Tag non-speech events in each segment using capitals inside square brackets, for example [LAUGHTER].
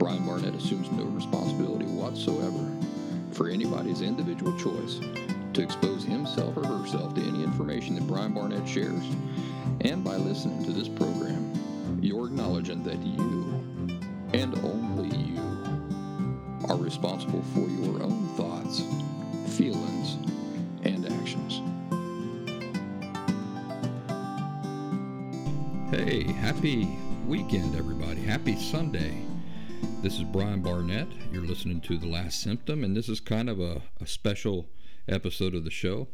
Brian Barnett assumes no responsibility whatsoever for anybody's individual choice to expose himself or herself to any information that Brian Barnett shares. And by listening to this program, you're acknowledging that you, and only you, are responsible for your own thoughts, feelings, and actions. Hey, happy weekend, everybody. Happy Sunday. This is Brian Barnett. You're listening to The Last Symptom, and this is kind of a, a special episode of the show.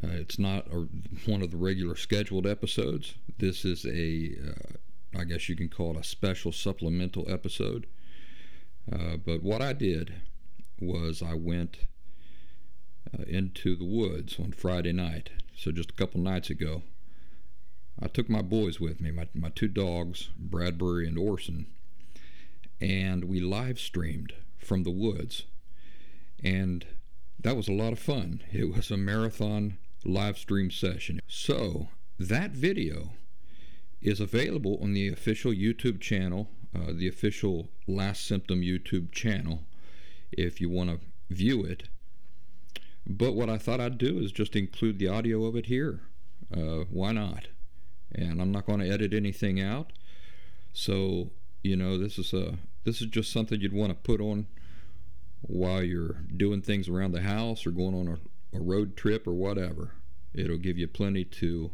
Uh, it's not a, one of the regular scheduled episodes. This is a, uh, I guess you can call it a special supplemental episode. Uh, but what I did was I went uh, into the woods on Friday night. So just a couple nights ago. I took my boys with me, my, my two dogs, Bradbury and Orson, and we live streamed from the woods. And that was a lot of fun. It was a marathon live stream session. So that video is available on the official YouTube channel, uh, the official Last Symptom YouTube channel, if you want to view it. But what I thought I'd do is just include the audio of it here. Uh, why not? And I'm not going to edit anything out. So you know, this is a this is just something you'd want to put on while you're doing things around the house or going on a, a road trip or whatever. It'll give you plenty to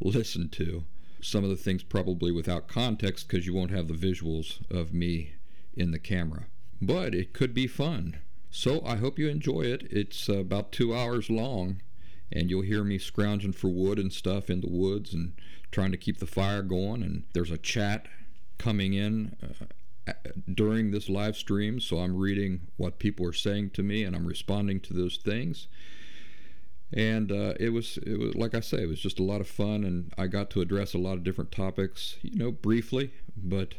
listen to. Some of the things probably without context because you won't have the visuals of me in the camera. But it could be fun. So I hope you enjoy it. It's about two hours long, and you'll hear me scrounging for wood and stuff in the woods and trying to keep the fire going. And there's a chat coming in uh, during this live stream, so I'm reading what people are saying to me and I'm responding to those things. And uh, it was, it was like I say, it was just a lot of fun, and I got to address a lot of different topics, you know, briefly, but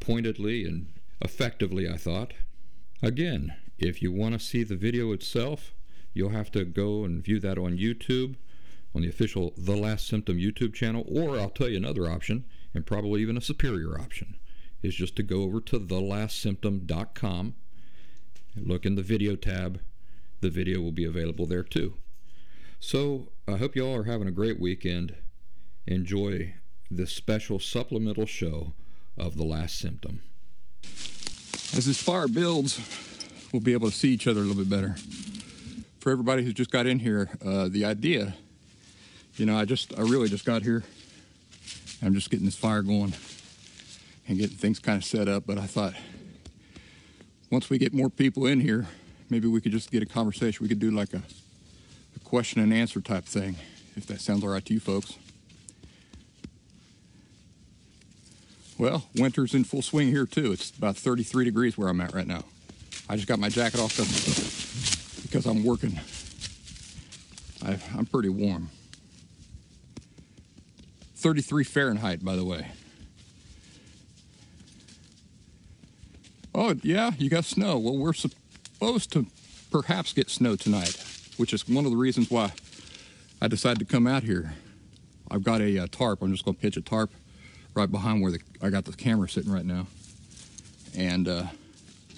pointedly and effectively, I thought. Again, if you want to see the video itself, you'll have to go and view that on YouTube, on the official The Last Symptom YouTube channel, or I'll tell you another option and probably even a superior option, is just to go over to thelastsymptom.com and look in the video tab. The video will be available there too. So I hope you all are having a great weekend. Enjoy this special supplemental show of The Last Symptom. As this fire builds, we'll be able to see each other a little bit better. For everybody who's just got in here, uh, the idea, you know, I just, I really just got here I'm just getting this fire going and getting things kind of set up. But I thought once we get more people in here, maybe we could just get a conversation. We could do like a, a question and answer type thing, if that sounds all right to you folks. Well, winter's in full swing here too. It's about 33 degrees where I'm at right now. I just got my jacket off because I'm working. I, I'm pretty warm. 33 Fahrenheit, by the way. Oh, yeah, you got snow. Well, we're supposed to perhaps get snow tonight, which is one of the reasons why I decided to come out here. I've got a, uh, tarp. I'm just going to pitch a tarp right behind where the, I got the camera sitting right now. And uh,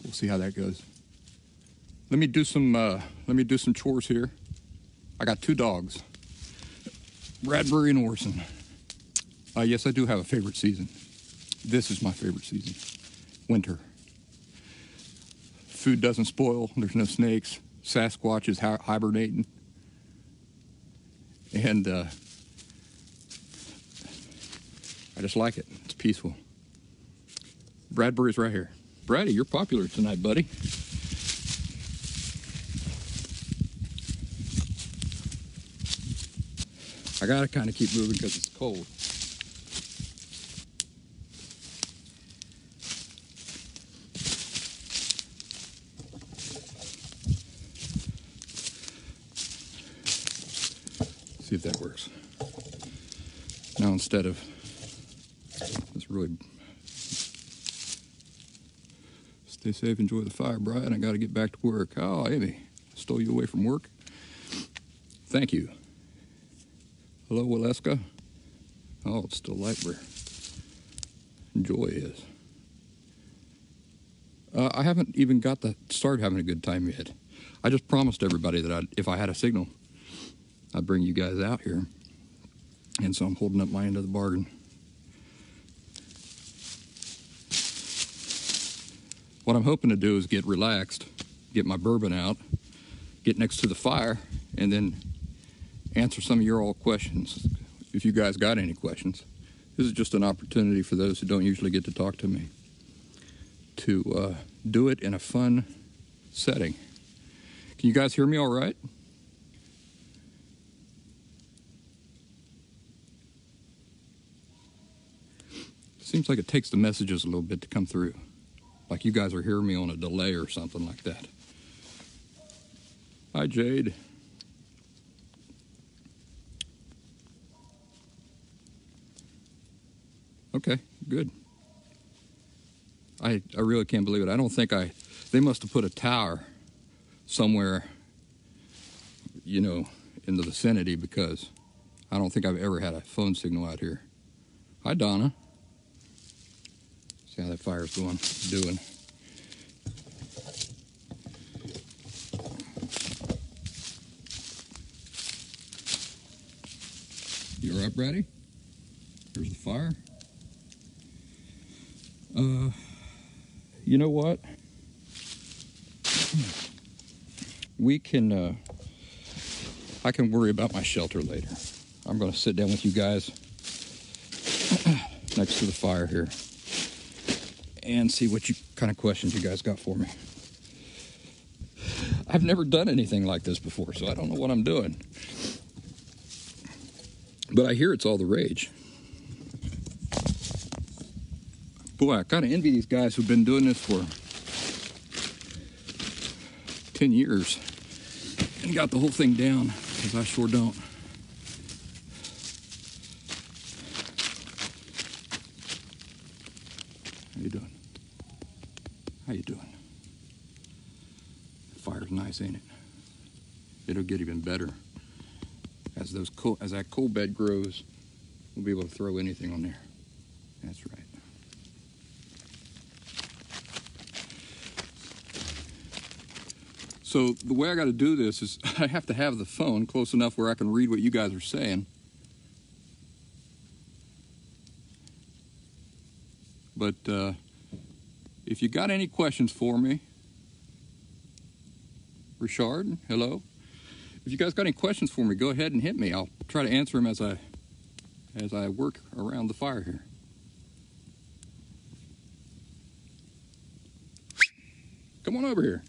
we'll see how that goes. Let me do some uh, let me do some chores here. I got two dogs, Bradbury and Orson. Uh, yes, I do have a favorite season. This is my favorite season winter. Food doesn't spoil, there's no snakes, Sasquatch is hibernating. And uh, I just like it. It's peaceful. Bradbury's right here. Brady, you're popular tonight, buddy. I gotta kind of keep moving because it's cold. see if that works. Now instead of this really stay safe, enjoy the fire, Brian. I got to get back to work. Oh, Amy, stole you away from work. Thank you. Hello, Waleska. Oh, it's still light where joy is. Uh, I haven't even got to start having a good time yet. I just promised everybody that I'd, if I had a signal, I'd bring you guys out here. And so I'm holding up my end of the bargain. What I'm hoping to do is get relaxed, get my bourbon out, get next to the fire, and then answer some of your all questions. If you guys got any questions, this is just an opportunity for those who don't usually get to talk to me to uh, do it in a fun setting. Can you guys hear me all right? Seems like it takes the messages a little bit to come through. Like you guys are hearing me on a delay or something like that. Hi, Jade. Okay, good. I, I really can't believe it. I don't think I. They must have put a tower somewhere, you know, in the vicinity because I don't think I've ever had a phone signal out here. Hi, Donna. See how that fire's going, doing. You're up, ready? Here's the fire. Uh, you know what? We can, uh, I can worry about my shelter later. I'm to sit down with you guys [CLEARS THROAT] next to the fire here and see what you kind of questions you guys got for me. I've never done anything like this before, so I don't know what I'm doing. But I hear it's all the rage. Boy, I kind of envy these guys who've been doing this for 10 years and got the whole thing down, because I sure don't. How you doing? How you doing? The fire's nice, ain't it? It'll get even better. As those coal, as that coal bed grows, we'll be able to throw anything on there. That's right. So the way I got to do this is [LAUGHS] I have to have the phone close enough where I can read what you guys are saying. But uh, if you got any questions for me, Richard, hello. If you guys got any questions for me, go ahead and hit me. I'll try to answer them as I as I work around the fire here. Come on over here.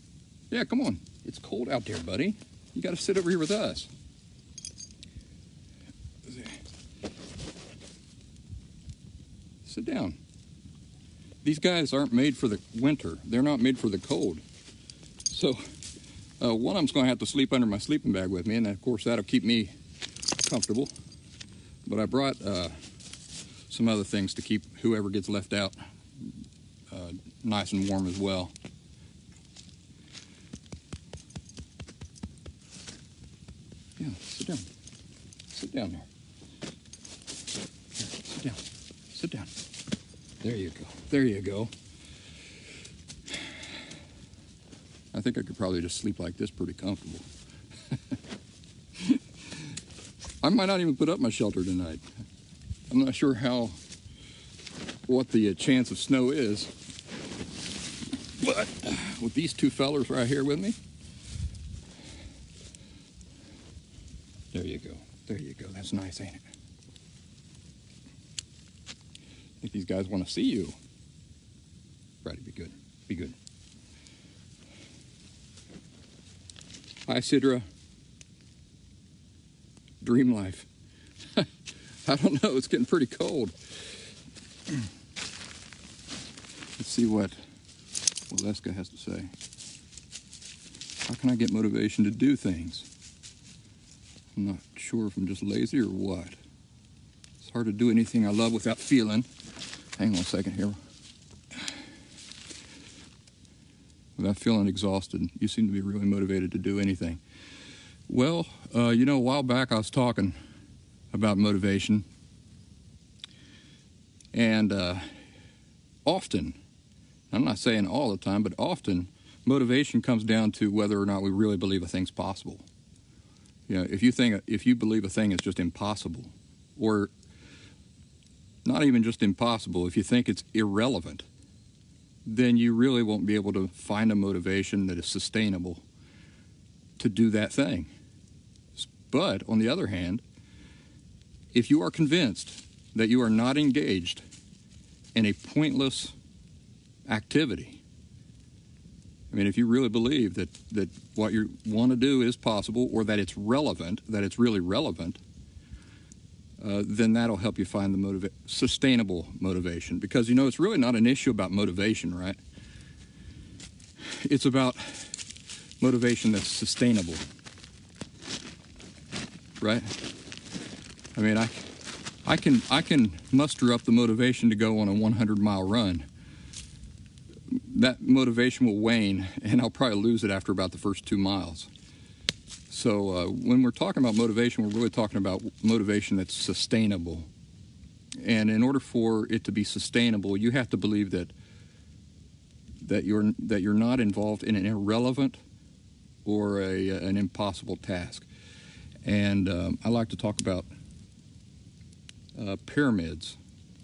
Yeah, come on. It's cold out there, buddy. You got to sit over here with us. Sit down. These guys aren't made for the winter. They're not made for the cold. So, uh, one of them's going to have to sleep under my sleeping bag with me, and of course that'll keep me comfortable. But I brought uh, some other things to keep whoever gets left out uh, nice and warm as well. Yeah, sit down. Sit down there. Here, sit down. Sit down. There you go. There you go. I think I could probably just sleep like this pretty comfortable. [LAUGHS] I might not even put up my shelter tonight. I'm not sure how, what the uh, chance of snow is. But with these two fellers right here with me, There you go. There you go. That's nice, ain't it? I think these guys want to see you. Friday, be good. Be good. Hi, Sidra. Dream life. [LAUGHS] I don't know. It's getting pretty cold. Let's see what Waleska has to say. How can I get motivation to do things? I'm not sure if I'm just lazy or what. It's hard to do anything I love without feeling. Hang on a second here. Without feeling exhausted, you seem to be really motivated to do anything. Well, uh, you know, a while back I was talking about motivation, and uh, often, I'm not saying all the time, but often, motivation comes down to whether or not we really believe a thing's possible. You know, if you think if you believe a thing is just impossible, or not even just impossible, if you think it's irrelevant, then you really won't be able to find a motivation that is sustainable to do that thing. But on the other hand, if you are convinced that you are not engaged in a pointless activity, I mean, if you really believe that, that what you want to do is possible or that it's relevant, that it's really relevant, uh, then that'll help you find the motiva- sustainable motivation. Because, you know, it's really not an issue about motivation, right? It's about motivation that's sustainable, right? I mean, I, I can I can muster up the motivation to go on a 100 mile run. That motivation will wane, and I'll probably lose it after about the first two miles. So uh, when we're talking about motivation, we're really talking about motivation that's sustainable. And in order for it to be sustainable, you have to believe that that you're that you're not involved in an irrelevant or a, an impossible task. And um, I like to talk about uh, pyramids.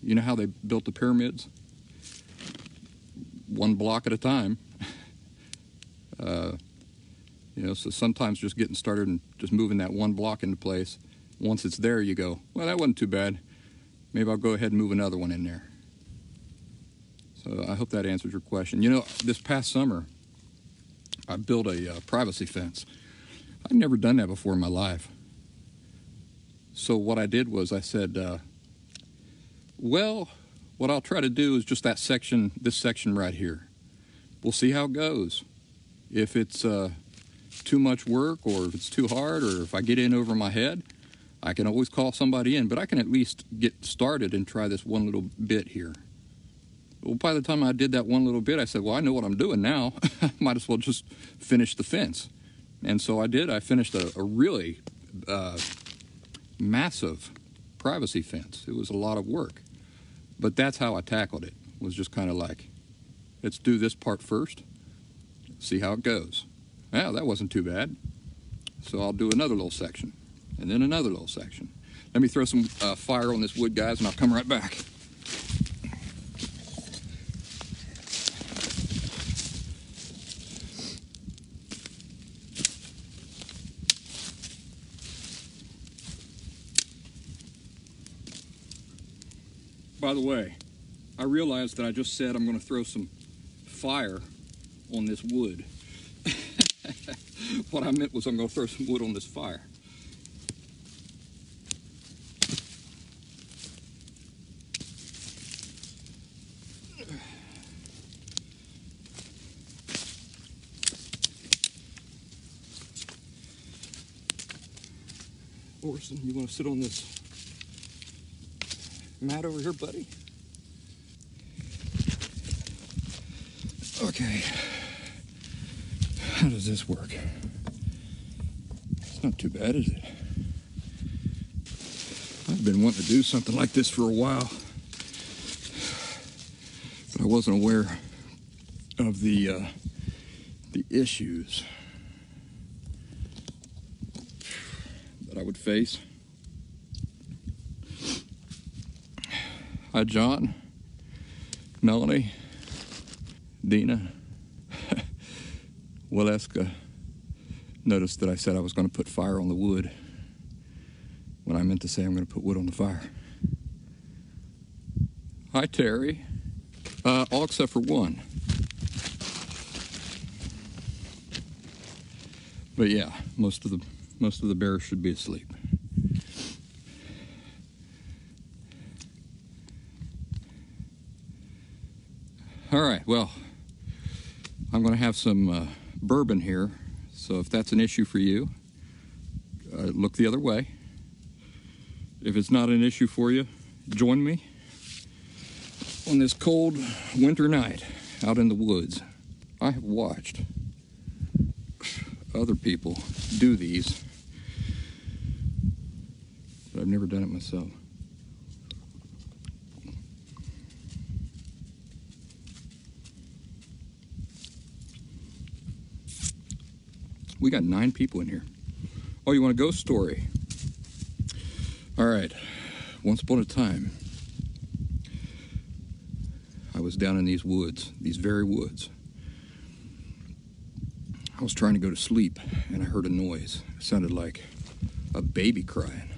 You know how they built the pyramids? One block at a time. [LAUGHS] uh, you know, so sometimes just getting started and just moving that one block into place, once it's there, you go, well, that wasn't too bad. Maybe I'll go ahead and move another one in there. So I hope that answers your question. You know, this past summer, I built a uh, privacy fence. I'd never done that before in my life. So what I did was I said, uh, well, what I'll try to do is just that section, this section right here. We'll see how it goes. If it's uh, too much work or if it's too hard or if I get in over my head, I can always call somebody in, but I can at least get started and try this one little bit here. Well, by the time I did that one little bit, I said, Well, I know what I'm doing now. [LAUGHS] Might as well just finish the fence. And so I did. I finished a, a really uh, massive privacy fence. It was a lot of work. But that's how I tackled it, was just kind of like, let's do this part first, see how it goes. Well, that wasn't too bad. So I'll do another little section, and then another little section. Let me throw some uh, fire on this wood, guys, and I'll come right back. By the way, I realized that I just said I'm going to throw some fire on this wood. [LAUGHS] [LAUGHS] what I meant was I'm going to throw some wood on this fire. Orson, you want to sit on this mat over here, buddy? Okay. How does this work? It's not too bad, is it? I've been wanting to do something like this for a while, but I wasn't aware of the uh, the issues that I would face. Hi, John, Melanie, Dina, Waleska noticed that I said I was going to put fire on the wood when I meant to say I'm going to put wood on the fire. Hi, Terry. Uh, all except for one. But yeah, most of the most of the bears should be asleep. All right, well, I'm going to have some uh, bourbon here, so if that's an issue for you, uh, look the other way. if it's not an issue for you, join me on this cold winter night out in the woods. I have watched other people do these, but I've never done it myself. We got nine people in here. Oh, you want a ghost story? All right. Once upon a time, I was down in these woods, these very woods. I was trying to go to sleep and I heard a noise. It sounded like a baby crying.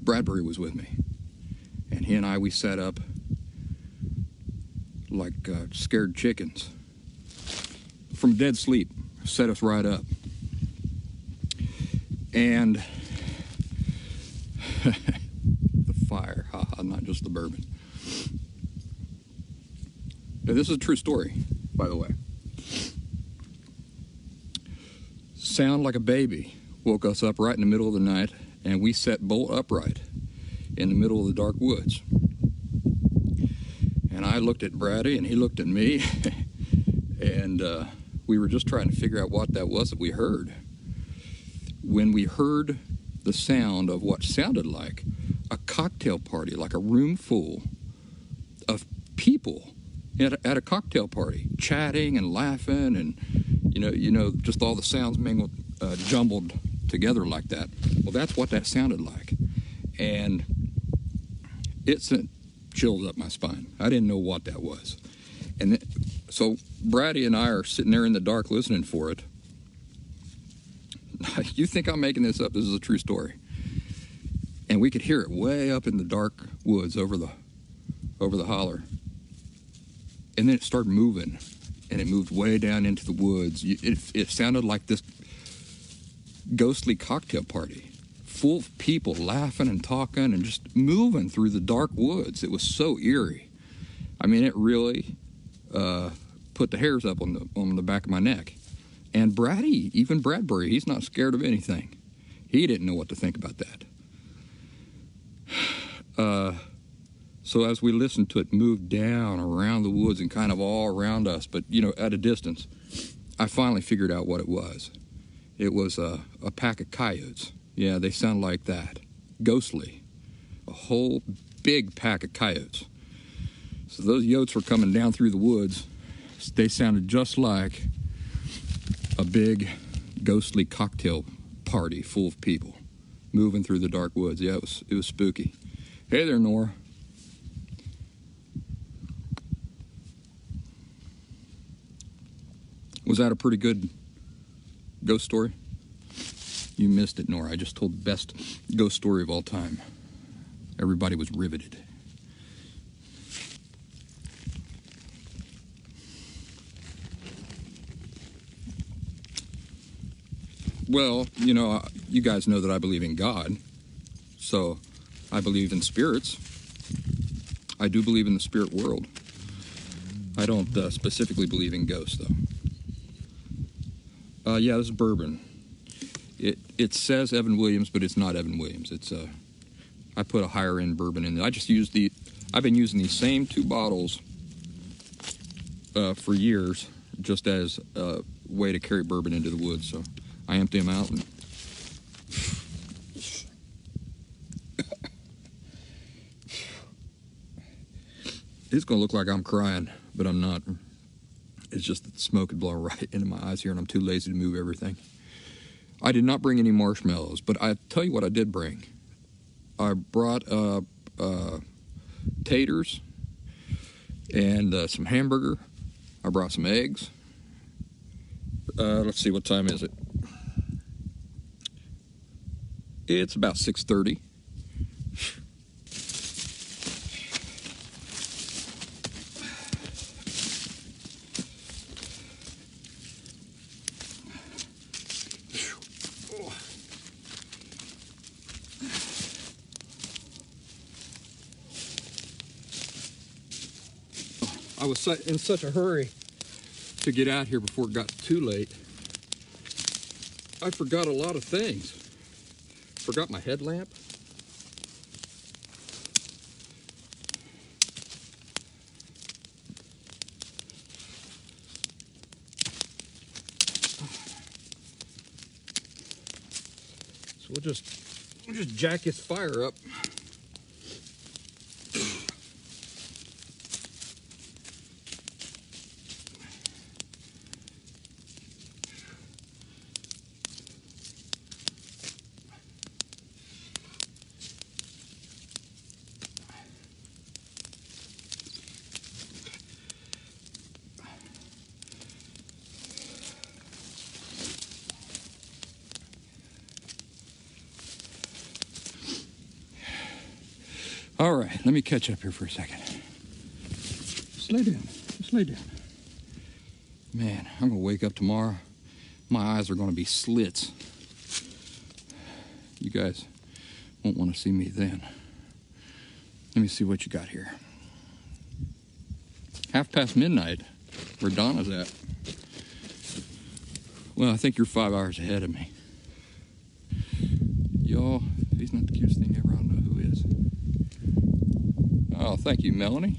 Bradbury was with me, and he and I, we sat up like uh, scared chickens from dead sleep, set us right up. And [LAUGHS] the fire, haha, not just the bourbon. Now, this is a true story, by the way. Sound like a baby woke us up right in the middle of the night, and we sat bolt upright in the middle of the dark woods. And I looked at Brady, and he looked at me, [LAUGHS] and uh, we were just trying to figure out what that was that we heard. When we heard the sound of what sounded like a cocktail party, like a room full of people at a, at a cocktail party, chatting and laughing, and you know, you know, just all the sounds mingled, uh, jumbled together like that. Well, that's what that sounded like, and it sent chills up my spine. I didn't know what that was, and so Brady and I are sitting there in the dark listening for it. [LAUGHS] you think I'm making this up? This is a true story. And we could hear it way up in the dark woods over the over the holler. And then it started moving, and it moved way down into the woods. It, it sounded like this ghostly cocktail party, full of people laughing and talking and just moving through the dark woods. It was so eerie. I mean, it really uh, put the hairs up on the on the back of my neck. And Brady, even Bradbury, he's not scared of anything. He didn't know what to think about that. [SIGHS] Uh, so as we listened to it move down around the woods and kind of all around us, but you know at a distance, I finally figured out what it was. It was a, a pack of coyotes. Yeah, they sound like that, ghostly. A whole big pack of coyotes. So those yotes were coming down through the woods. They sounded just like a big ghostly cocktail party full of people moving through the dark woods. Yeah, it was it was spooky. Hey there, Nora. Was that a pretty good ghost story? You missed it, Nora. I just told the best ghost story of all time. Everybody was riveted. Well, you know, you guys know that I believe in God. So I believe in spirits. I do believe in the spirit world. I don't uh, specifically believe in ghosts, though. Uh, yeah, this is bourbon. It it says Evan Williams, but it's not Evan Williams. It's uh, I put a higher end bourbon in there. I just use the. I've been using these same two bottles uh, for years, just as a way to carry bourbon into the woods. So I empty them out and. It's gonna look like I'm crying, but I'm not. It's just that the smoke is blowing [LAUGHS] right into my eyes here, and I'm too lazy to move everything. I did not bring any marshmallows, but I tell you what I did bring. I brought uh, uh, taters and uh, some hamburger. I brought some eggs. Uh, let's see, what time is it? It's about 6:30. I was in such a hurry to get out here before it got too late. I forgot a lot of things. Forgot my headlamp. So we'll just we'll just jack his fire up. All right, let me catch up here for a second. Just lay down. Just lay down. Man, I'm gonna wake up tomorrow. My eyes are gonna be slits. You guys won't want to see me then. Let me see what you got here. Half past midnight, where Donna's at. Well, I think you're five hours ahead of me. Y'all, if he's not the cutest thing ever, I don't know who is. Oh, thank you, Melanie.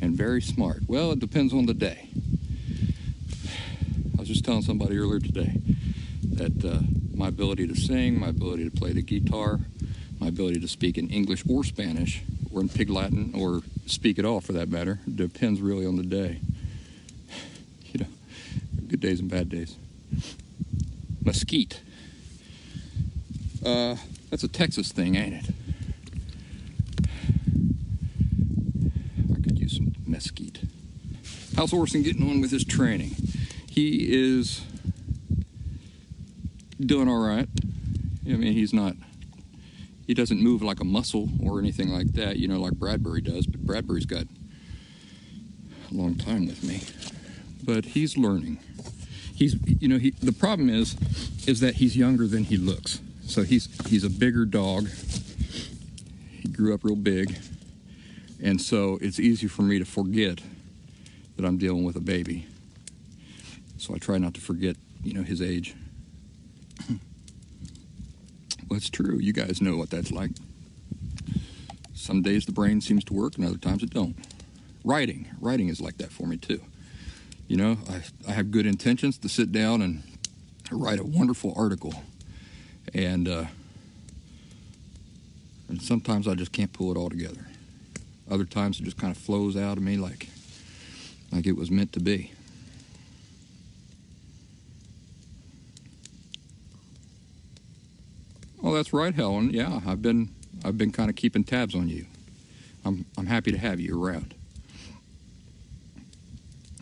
And very smart. Well, it depends on the day. I was just telling somebody earlier today that uh, my ability to sing, my ability to play the guitar, my ability to speak in English or Spanish, or in Pig Latin, or speak at all for that matter, depends really on the day. [LAUGHS] You know, good days and bad days. Mesquite. Uh, that's a Texas thing, ain't it? I could use some mesquite. How's Orson getting on with his training? He is doing all right. I mean, he's not. He doesn't move like a muscle or anything like that, you know, like Bradbury does. But Bradbury's got a long time with me. But he's learning. He's, you know, he. The problem is, is that he's younger than he looks. So he's he's a bigger dog. He grew up real big, and so it's easy for me to forget that I'm dealing with a baby. So I try not to forget, you know, his age. [CLEARS THROAT] well, it's true. You guys know what that's like. Some days the brain seems to work, and other times it don't. Writing, writing is like that for me too. You know, I I have good intentions to sit down and write a wonderful article and uh, and sometimes I just can't pull it all together. Other times it just kind of flows out of me like like it was meant to be. Well, that's right, Helen. Yeah, I've been I've been kind of keeping tabs on you. I'm I'm happy to have you around.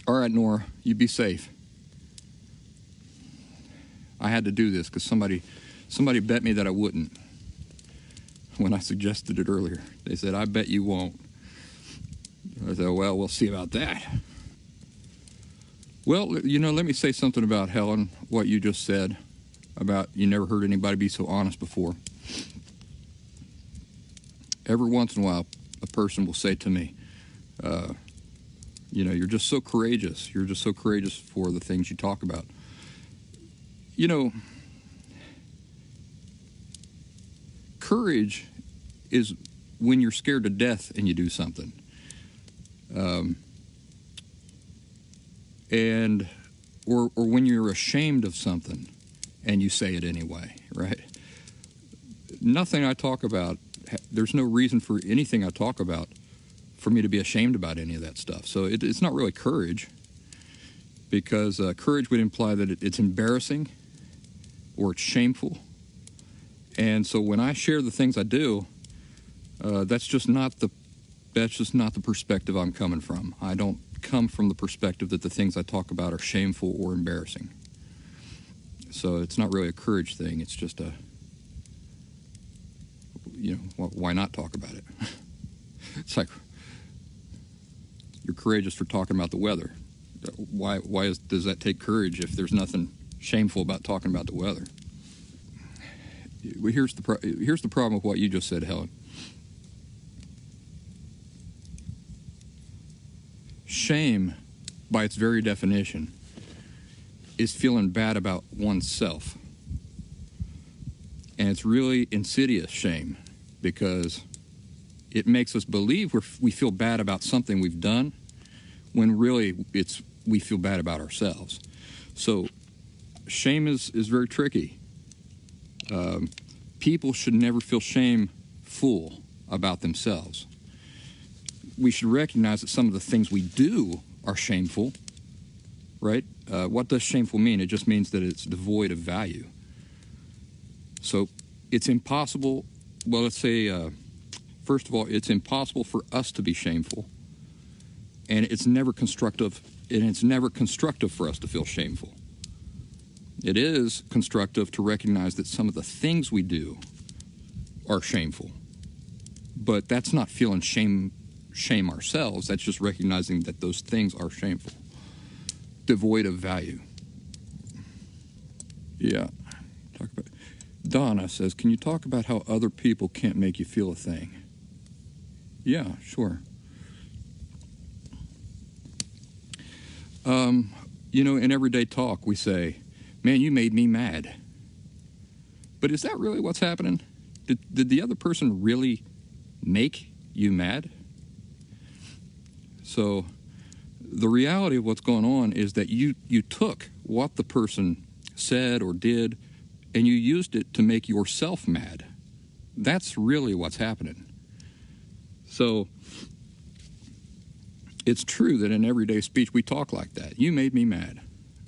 All right, Nora, you be safe. I had to do this because somebody Somebody bet me that I wouldn't when I suggested it earlier. They said, I bet you won't. I said, well, we'll see about that. Well, you know, let me say something about Helen, what you just said about you never heard anybody be so honest before. Every once in a while, a person will say to me, uh, you know, you're just so courageous. You're just so courageous for the things you talk about. You know, courage is when you're scared to death and you do something. Um, and or or when you're ashamed of something and you say it anyway, right? Nothing I talk about there's no reason for anything I talk about for me to be ashamed about any of that stuff. So it, it's not really courage because uh, courage would imply that it, it's embarrassing or it's shameful and so when I share the things I do, uh, that's just not the that's just not the perspective I'm coming from. I don't come from the perspective that the things I talk about are shameful or embarrassing. So it's not really a courage thing. It's just a you know why not talk about it? [LAUGHS] it's like you're courageous for talking about the weather. Why why is, does that take courage if there's nothing shameful about talking about the weather? Here's the pro- here's the problem with what you just said, Helen. Shame, by its very definition, is feeling bad about oneself. And it's really insidious shame because it makes us believe we we feel bad about something we've done when really it's we feel bad about ourselves. So shame is, is very tricky. Um, people should never feel shameful about themselves. We should recognize that some of the things we do are shameful, right? Uh, what does shameful mean? It just means that it's devoid of value. So it's impossible, well, let's say, uh, first of all, it's impossible for us to be shameful. And it's never constructive, and it's never constructive for us to feel shameful. It is constructive to recognize that some of the things we do are shameful. But that's not feeling shame shame ourselves. That's just recognizing that those things are shameful, devoid of value. Yeah. Talk about Donna says, "Can you talk about how other people can't make you feel a thing?" Yeah, sure. Um, you know, in everyday talk, we say, Man, you made me mad. But is that really what's happening? Did, did the other person really make you mad? So, the reality of what's going on is that you, you took what the person said or did and you used it to make yourself mad. That's really what's happening. So, it's true that in everyday speech we talk like that. You made me mad.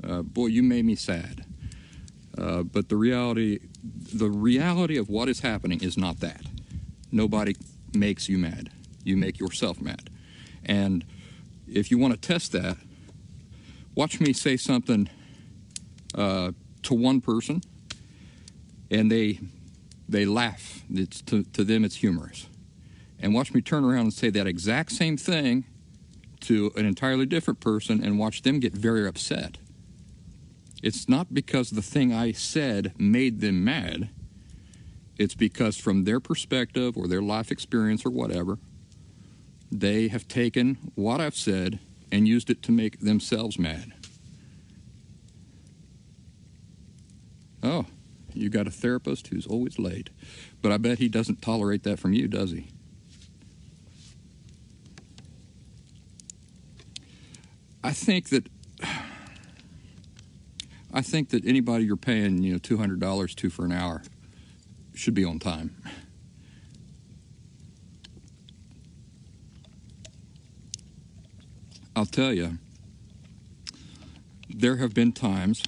Uh, boy, you made me sad. Uh, but the reality, the reality of what is happening is not that. Nobody makes you mad. You make yourself mad. And if you want to test that, watch me say something uh, to one person, and they they laugh. It's to, to them, it's humorous. And watch me turn around and say that exact same thing to an entirely different person, and watch them get very upset it's not because the thing I said made them mad. It's because, from their perspective or their life experience or whatever, they have taken what I've said and used it to make themselves mad. Oh, you got a therapist who's always late. But I bet he doesn't tolerate that from you, does he? I think that I think that anybody you're paying, you know, two hundred dollars to for an hour should be on time. I'll tell you, there have been times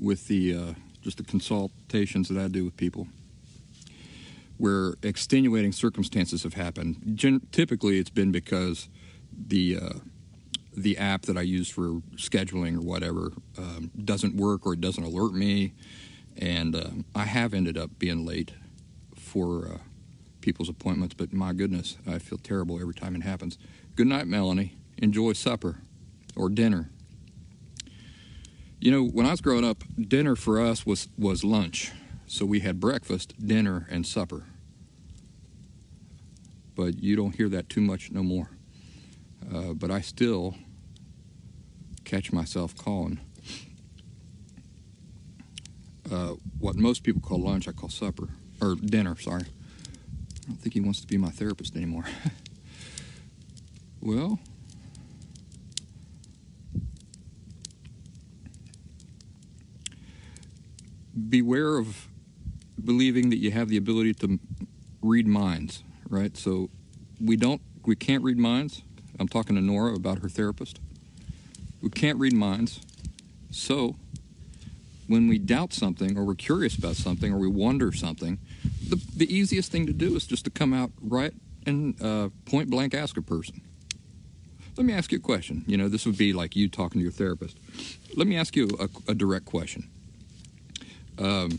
with the uh, just the consultations that I do with people where extenuating circumstances have happened. Gen- typically, it's been because the uh, the app that I use for scheduling or whatever um, doesn't work or it doesn't alert me. And uh, I have ended up being late for uh, people's appointments, but my goodness, I feel terrible every time it happens. Good night, Melanie. Enjoy supper or dinner. You know, when I was growing up, dinner for us was, was lunch. So we had breakfast, dinner, and supper. But you don't hear that too much no more. Uh, but I still catch myself calling. Uh, what most people call lunch, I call supper or dinner. Sorry, I don't think he wants to be my therapist anymore. [LAUGHS] well, beware of believing that you have the ability to read minds. Right, so we don't, we can't read minds. I'm talking to Nora about her therapist. We can't read minds. So, when we doubt something or we're curious about something or we wonder something, the, the easiest thing to do is just to come out right and uh, point blank ask a person. Let me ask you a question. You know, this would be like you talking to your therapist. Let me ask you a, a direct question. Um,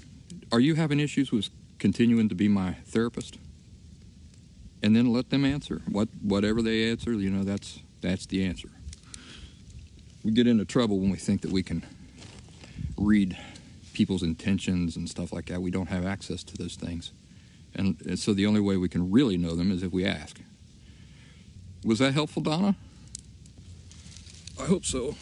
are you having issues with continuing to be my therapist? And then let them answer. What whatever they answer, you know, that's that's the answer we get into trouble when we think that we can read people's intentions and stuff like that. We don't have access to those things. And, and so the only way we can really know them is if we ask. Was that helpful, Donna? I hope so.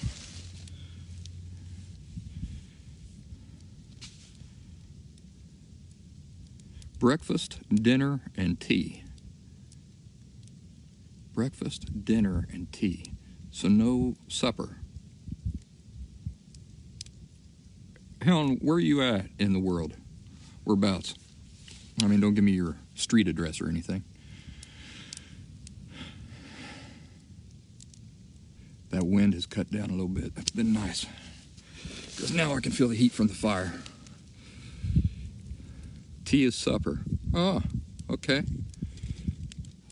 breakfast, dinner, and tea. Breakfast, dinner, and tea. So no supper. Helen, where are you at in the world? Whereabouts? I mean, don't give me your street address or anything. That wind has cut down a little bit. That's been nice. Because now I can feel the heat from the fire. Tea is supper. Oh, okay.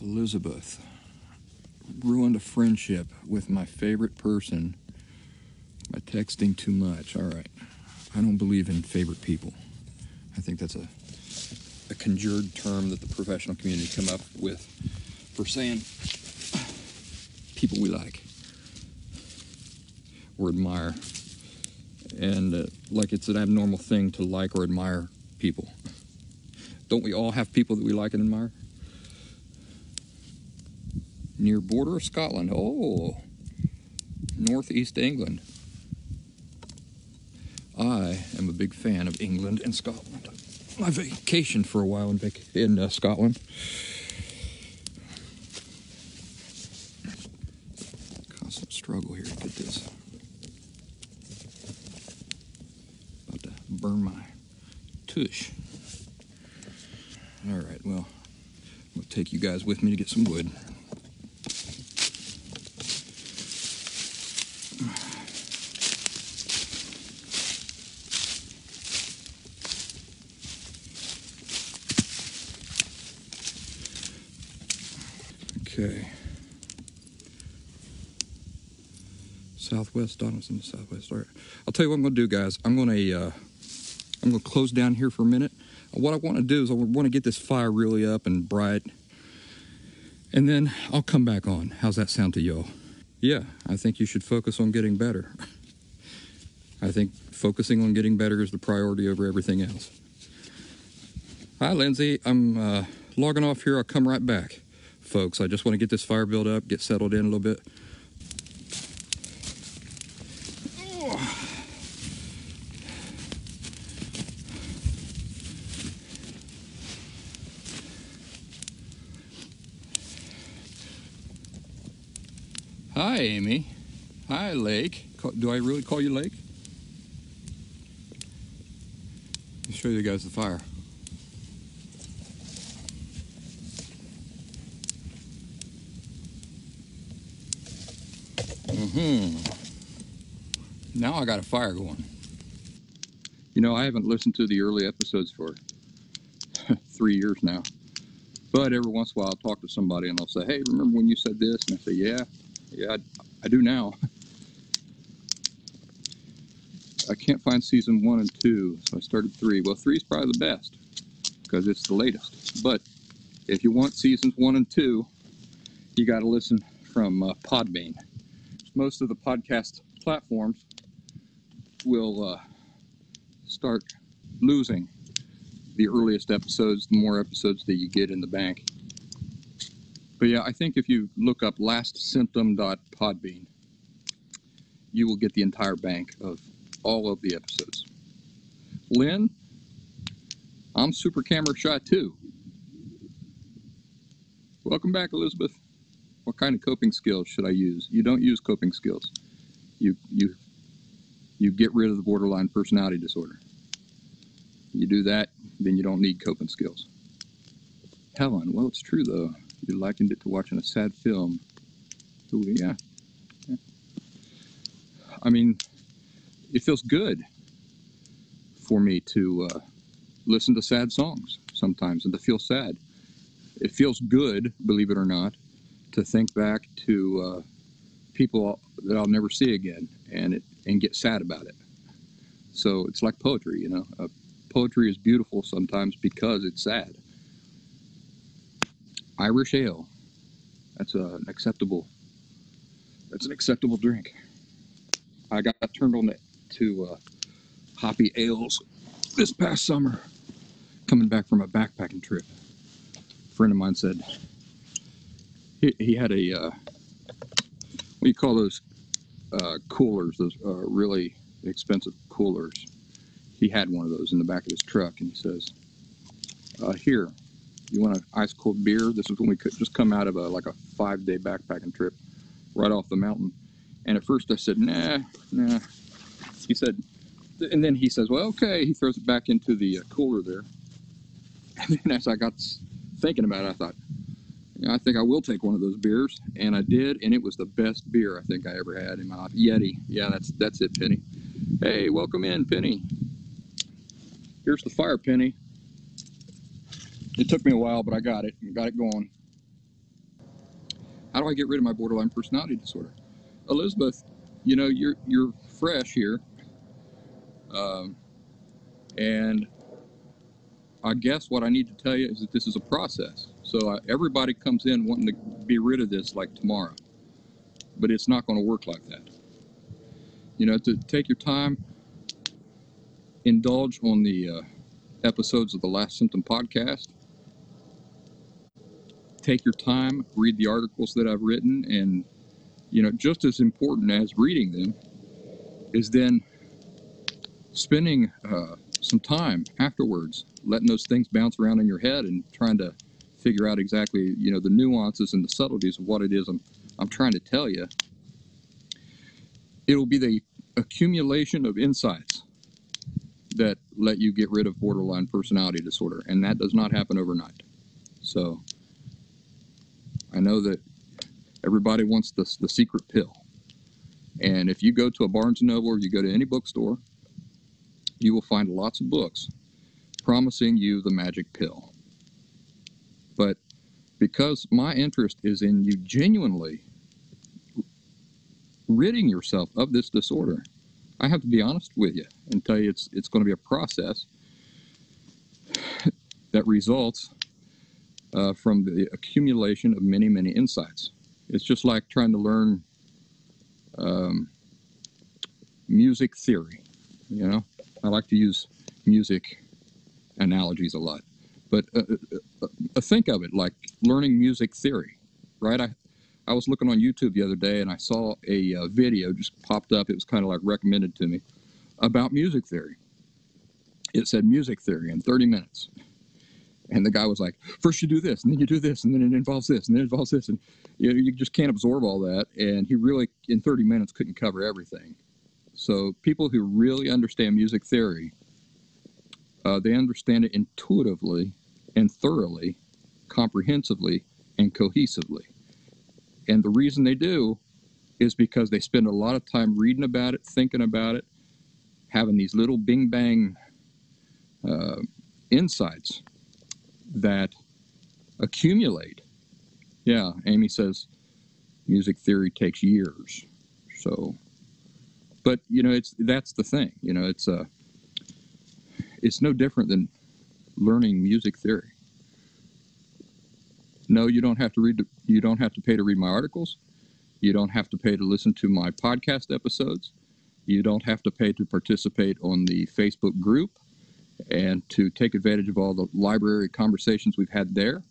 Elizabeth ruined a friendship with my favorite person by texting too much. All right. I don't believe in favorite people. I think that's a a conjured term that the professional community come up with for saying people we like or admire. And uh, like it's an abnormal thing to like or admire people. Don't we all have people that we like and admire? Near border of Scotland. Oh, northeast England. I am a big fan of England and Scotland. I vacationed for a while in, vac- in uh, Scotland. Constant struggle here to get this. About to burn my tush. All right, well, I'm gonna take you guys with me to get some wood. Okay. Donaldson, Southwest. All right. I'll tell you what I'm going to do, guys. I'm going to uh, I'm going to close down here for a minute. What I want to do is I want to get this fire really up and bright, and then I'll come back on. How's that sound to y'all? Yeah, I think you should focus on getting better. I think focusing on getting better is the priority over everything else. Hi, Lindsay. I'm uh, logging off here. I'll come right back folks. I just want to get this fire built up, get settled in a little bit. Hi, Amy. Hi, Lake. Do I really call you Lake? Let me show you guys the fire. Mm-hmm. Now I got a fire going. You know, I haven't listened to the early episodes for [LAUGHS] three years now. But every once in a while, I'll talk to somebody and they'll say, Hey, remember when you said this? And I say, Yeah, yeah, I, I do now. I can't find season one and two, so I started three. Well, three is probably the best because it's the latest. But if you want seasons one and two, you got to listen from uh, Podbean most of the podcast platforms will uh, start losing the earliest episodes, the more episodes that you get in the bank. But yeah, I think if you look up lastsymptom.podbean, you will get the entire bank of all of the episodes. Lynn, I'm super camera shy too. Welcome back, Elizabeth what kind of coping skills should I use? You don't use coping skills. You you you get rid of the borderline personality disorder. You do that, then you don't need coping skills. Helen, well, it's true though. You likened it to watching a sad film. Ooh, yeah. yeah. I mean, it feels good for me to uh, listen to sad songs sometimes and to feel sad. It feels good, believe it or not, to think back to uh, people that I'll never see again and it and get sad about it. So it's like poetry, you know. Uh, poetry is beautiful sometimes because it's sad. Irish ale. That's a, an acceptable. That's an acceptable drink. I got turned on to uh, hoppy ales this past summer, coming back from a backpacking trip. A friend of mine said, he, he had a uh, what do you call those uh, coolers? Those uh, really expensive coolers. He had one of those in the back of his truck, and he says, uh, here, you want an ice cold beer? This is when we could just come out of a like a five day backpacking trip right off the mountain. And at first I said, nah, nah. He said, and then he says, well, okay. He throws it back into the uh, cooler there. [LAUGHS] And then as I got thinking about it, I thought, I think I will take one of those beers, and I did, and it was the best beer I think I ever had in my life. Yeti, yeah, that's that's it, Penny. Hey, welcome in, Penny. Here's the fire, Penny. It took me a while, but I got it. And got it going. How do I get rid of my borderline personality disorder? Elizabeth, you know you're you're fresh here, um, and I guess what I need to tell you is that this is a process. So uh, everybody comes in wanting to be rid of this like tomorrow, but it's not going to work like that. You know, to take your time, indulge on the uh, episodes of the Last Symptom podcast. Take your time, read the articles that I've written, and you know, just as important as reading them is then spending uh, some time afterwards, letting those things bounce around in your head and trying to figure out exactly, you know, the nuances and the subtleties of what it is I'm, I'm trying to tell you. It'll be the accumulation of insights that let you get rid of borderline personality disorder, and that does not happen overnight. So I know that everybody wants the, the secret pill. And if you go to a Barnes & Noble or you go to any bookstore, you will find lots of books promising you the magic pill. But because my interest is in you genuinely ridding yourself of this disorder, I have to be honest with you and tell you it's it's going to be a process that results uh, from the accumulation of many many insights. It's just like trying to learn um, music theory. You know, I like to use music analogies a lot, but uh, uh, uh, think of it like learning music theory, right? I I was looking on YouTube the other day and I saw a uh, video just popped up. It was kind of like recommended to me about music theory. It said music theory in 30 minutes. And the guy was like, first you do this, and then you do this, and then it involves this, and then it involves this. And you, know, you just can't absorb all that. And he really, in 30 minutes, couldn't cover everything. So people who really understand music theory, uh, they understand it intuitively and thoroughly, comprehensively, and cohesively. And the reason they do is because they spend a lot of time reading about it, thinking about it, having these little bing bang uh, insights that accumulate. Yeah, Amy says music theory takes years. So, but you know, it's that's the thing. You know, it's uh, it's no different than learning music theory. No, you don't have to read. You don't have to pay to read my articles. You don't have to pay to listen to my podcast episodes. You don't have to pay to participate on the Facebook group and to take advantage of all the library conversations we've had there.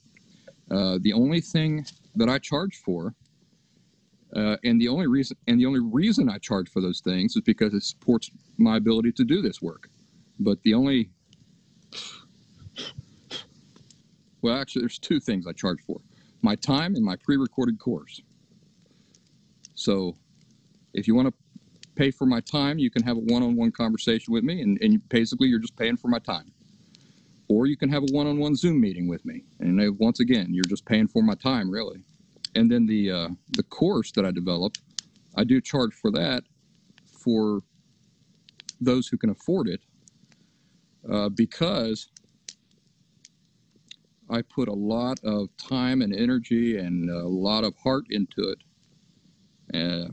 Uh, the only thing that I charge for, uh, and the only reason, and the only reason I charge for those things is because it supports my ability to do this work. But the only well, actually, there's two things I charge for my time and my pre recorded course. So if you want to pay for my time, you can have a one on one conversation with me, and, and basically, you're just paying for my time. Or you can have a one on one Zoom meeting with me. And once again, you're just paying for my time, really. And then the, uh, the course that I developed, I do charge for that for those who can afford it uh, because I put a lot of time and energy and a lot of heart into it. Uh,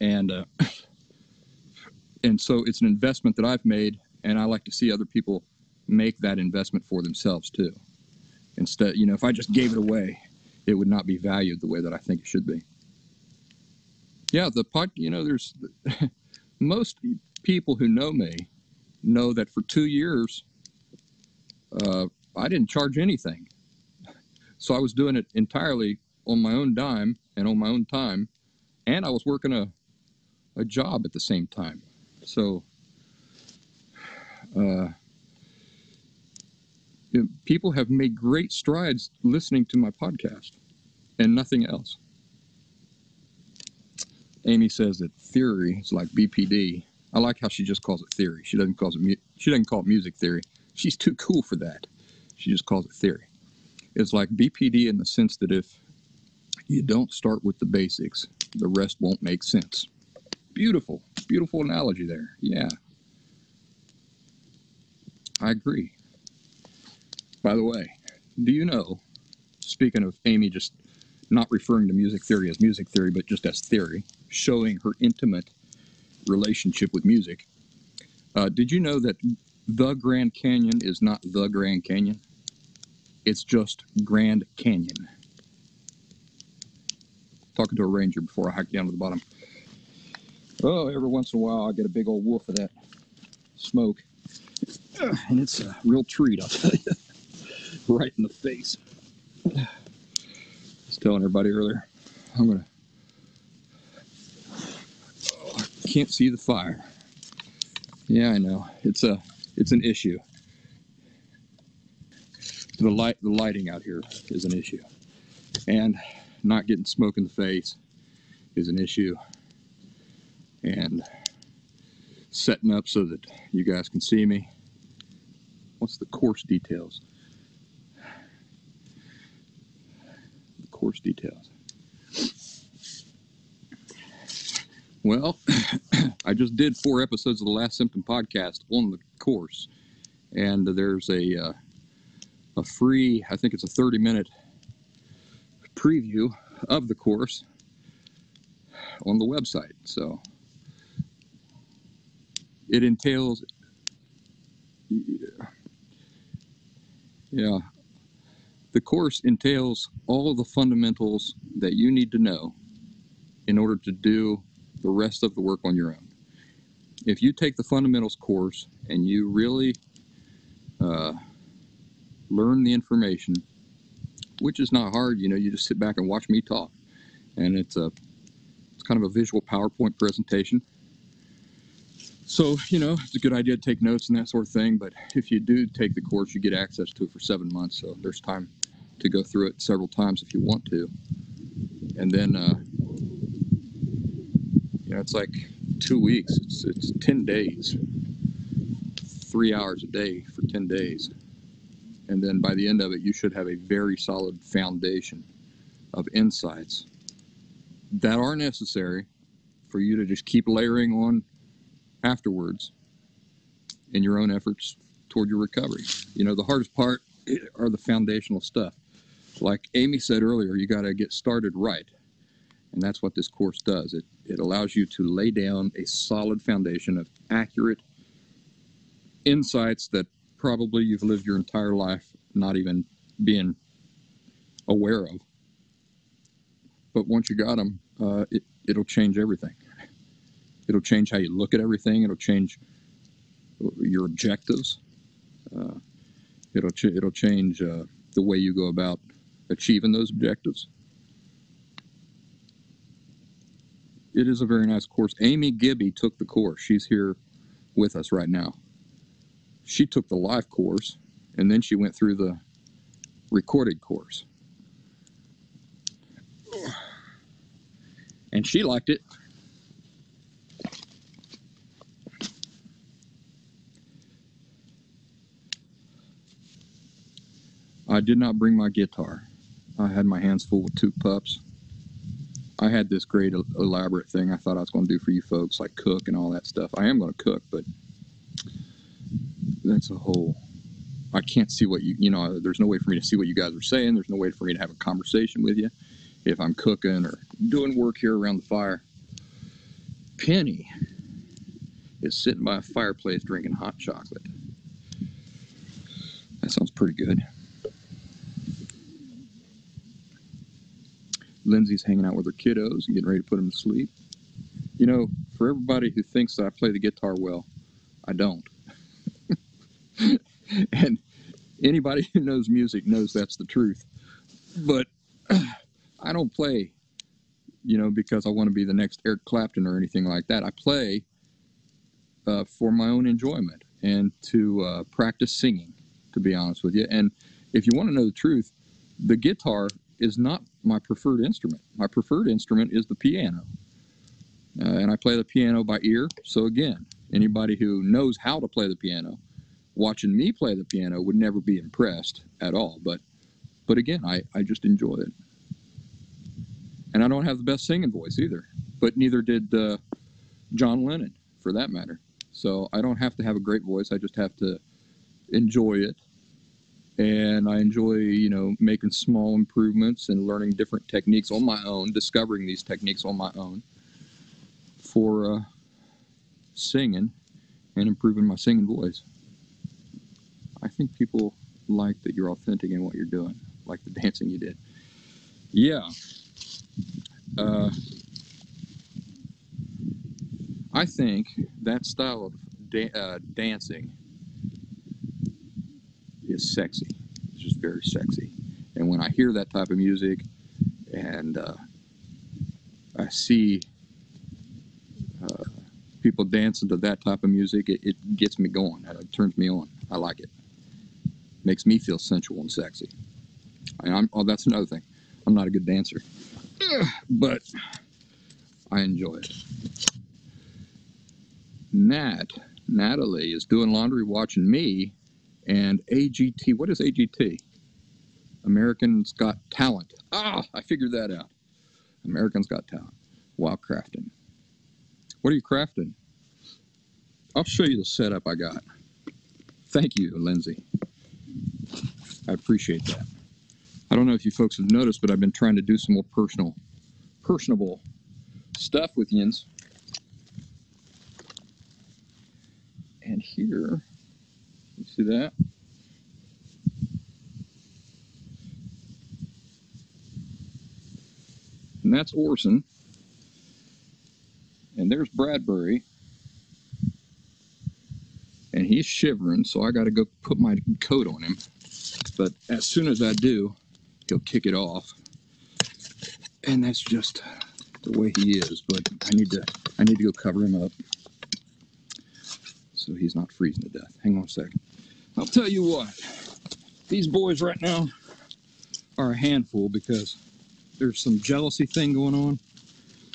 and uh, [LAUGHS] and so it's an investment that I've made, and I like to see other people make that investment for themselves too. Instead, you know, if I just gave it away, it would not be valued the way that I think it should be. Yeah, the pod, you know, there's [LAUGHS] most people who know me know that for two years, uh, I didn't charge anything. [LAUGHS] So I was doing it entirely on my own dime and on my own time. And I was working a, a job at the same time. So, uh, you know, people have made great strides listening to my podcast and nothing else. Amy says that theory is like BPD. I like how she just calls it theory. She doesn't call it mu- she doesn't call it music theory. She's too cool for that. She just calls it theory. It's like BPD in the sense that if you don't start with the basics, the rest won't make sense. Beautiful, beautiful analogy there. Yeah. I agree. By the way, do you know, speaking of Amy just not referring to music theory as music theory, but just as theory, showing her intimate relationship with music, uh, did you know that the Grand Canyon is not the Grand Canyon? It's just Grand Canyon. Talking to a ranger before I hike down to the bottom. Oh, every once in a while I get a big old wolf of that smoke. [SIGHS] And it's a real treat, I'll tell you. [LAUGHS] right in the face. I was telling everybody earlier, I'm gonna. Oh, I can't see the fire. Yeah, I know. It's a, it's an issue. The light, the lighting out here is an issue, and not getting smoke in the face is an issue, and setting up so that you guys can see me. What's the course details? The course details. Well, [CLEARS THROAT] I just did four episodes of the Last Symptom podcast on the course, and there's a uh, a free, I think it's a 30 minute preview of the course on the website. So it entails, yeah, the course entails all the fundamentals that you need to know in order to do the rest of the work on your own. If you take the fundamentals course and you really uh, learn the information, which is not hard, you know, you just sit back and watch me talk, and it's a it's kind of a visual PowerPoint presentation. So, you know, it's a good idea to take notes and that sort of thing. But if you do take the course, you get access to it for seven months. So there's time to go through it several times if you want to. And then, uh, you know, it's like two weeks. It's, it's 10 days, three hours a day for 10 days. And then by the end of it, you should have a very solid foundation of insights that are necessary for you to just keep layering on afterwards in your own efforts toward your recovery. You know, the hardest part are the foundational stuff. Like Amy said earlier, you got to get started right. And that's what this course does. It, it allows you to lay down a solid foundation of accurate insights that probably you've lived your entire life not even being aware of. But once you got them, uh, it, it'll change everything. It'll change how you look at everything. It'll change your objectives. Uh, it'll ch- it'll change uh, the way you go about achieving those objectives. It is a very nice course. Amy Gibby took the course. She's here with us right now. She took the live course, and then she went through the recorded course. And she liked it. I did not bring my guitar. I had my hands full with two pups. I had this great elaborate thing I thought I was going to do for you folks, like cook and all that stuff. I am going to cook, but that's a whole. I can't see what you, you know, there's no way for me to see what you guys are saying. There's no way for me to have a conversation with you if I'm cooking or doing work here around the fire. Penny is sitting by a fireplace drinking hot chocolate. That sounds pretty good. Lindsay's hanging out with her kiddos and getting ready to put them to sleep. You know, for everybody who thinks that I play the guitar well, I don't. [LAUGHS] and anybody who knows music knows that's the truth. But [CLEARS THROAT] I don't play, you know, because I want to be the next Eric Clapton or anything like that. I play uh, for my own enjoyment and to uh, practice singing. to be honest with you. And if you want to know the truth, the guitar is not my preferred instrument. My preferred instrument is the piano. Uh, and I play the piano by ear. So, again, anybody who knows how to play the piano, watching me play the piano would never be impressed at all. But, but again, I, I just enjoy it. And I don't have the best singing voice either, but neither did uh, John Lennon, for that matter. So I don't have to have a great voice. I just have to enjoy it and I enjoy, you know, making small improvements and learning different techniques on my own, discovering these techniques on my own for uh, singing and improving my singing voice. I think people like that you're authentic in what you're doing, like the [LAUGHS] dancing you did. Yeah. Uh, I think that style of da- uh, dancing is sexy. It's just very sexy. And when I hear that type of music and uh, I see uh, people dancing to that type of music, it, it gets me going. It turns me on. I like it. Makes me feel sensual and sexy. And I'm, oh, that's another thing. I'm not a good dancer, [CLEARS THROAT] but I enjoy it. Nat, Natalie is doing laundry watching me and AGT. What is AGT? Americans Got Talent. Ah, I figured that out. Americans Got Talent while crafting. What are you crafting? I'll show you the setup I got. Thank you, Lindsay. I appreciate that. I don't know if you folks have noticed, but I've been trying to do some more personal, personable stuff with yins. And here you see that? And that's Orson. And there's Bradbury. And he's shivering, so I got to go put my coat on him. But as soon as I do, he'll kick it off. And that's just the way he is. But I need to I need to go cover him up so he's not freezing to death. Hang on a second. I'll tell you what, these boys right now are a handful because there's some jealousy thing going on.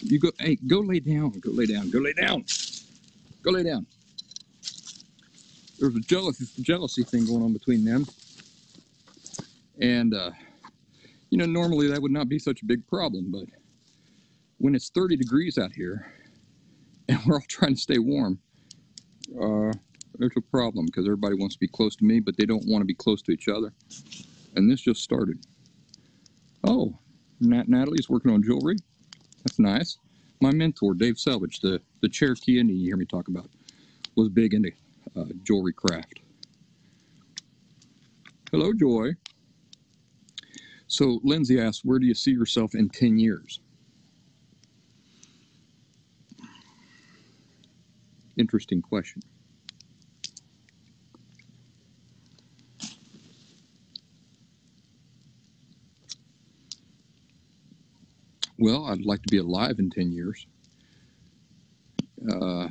You go, hey, go lay down, go lay down, go lay down, go lay down. There's a jealousy, jealousy thing going on between them. And, uh, you know, normally that would not be such a big problem, but when it's 30 degrees out here [LAUGHS] and we're all trying to stay warm, uh, there's a problem because everybody wants to be close to me, but they don't want to be close to each other. And this just started. Oh, Nat Natalie's working on jewelry. That's nice. My mentor, Dave Selvage, the, the Cherokee Indian you hear me talk about, was big into uh, jewelry craft. Hello, Joy. So Lindsay asks, where do you see yourself in 10 years? Interesting question. Well, I'd like to be alive in 10 years. Uh,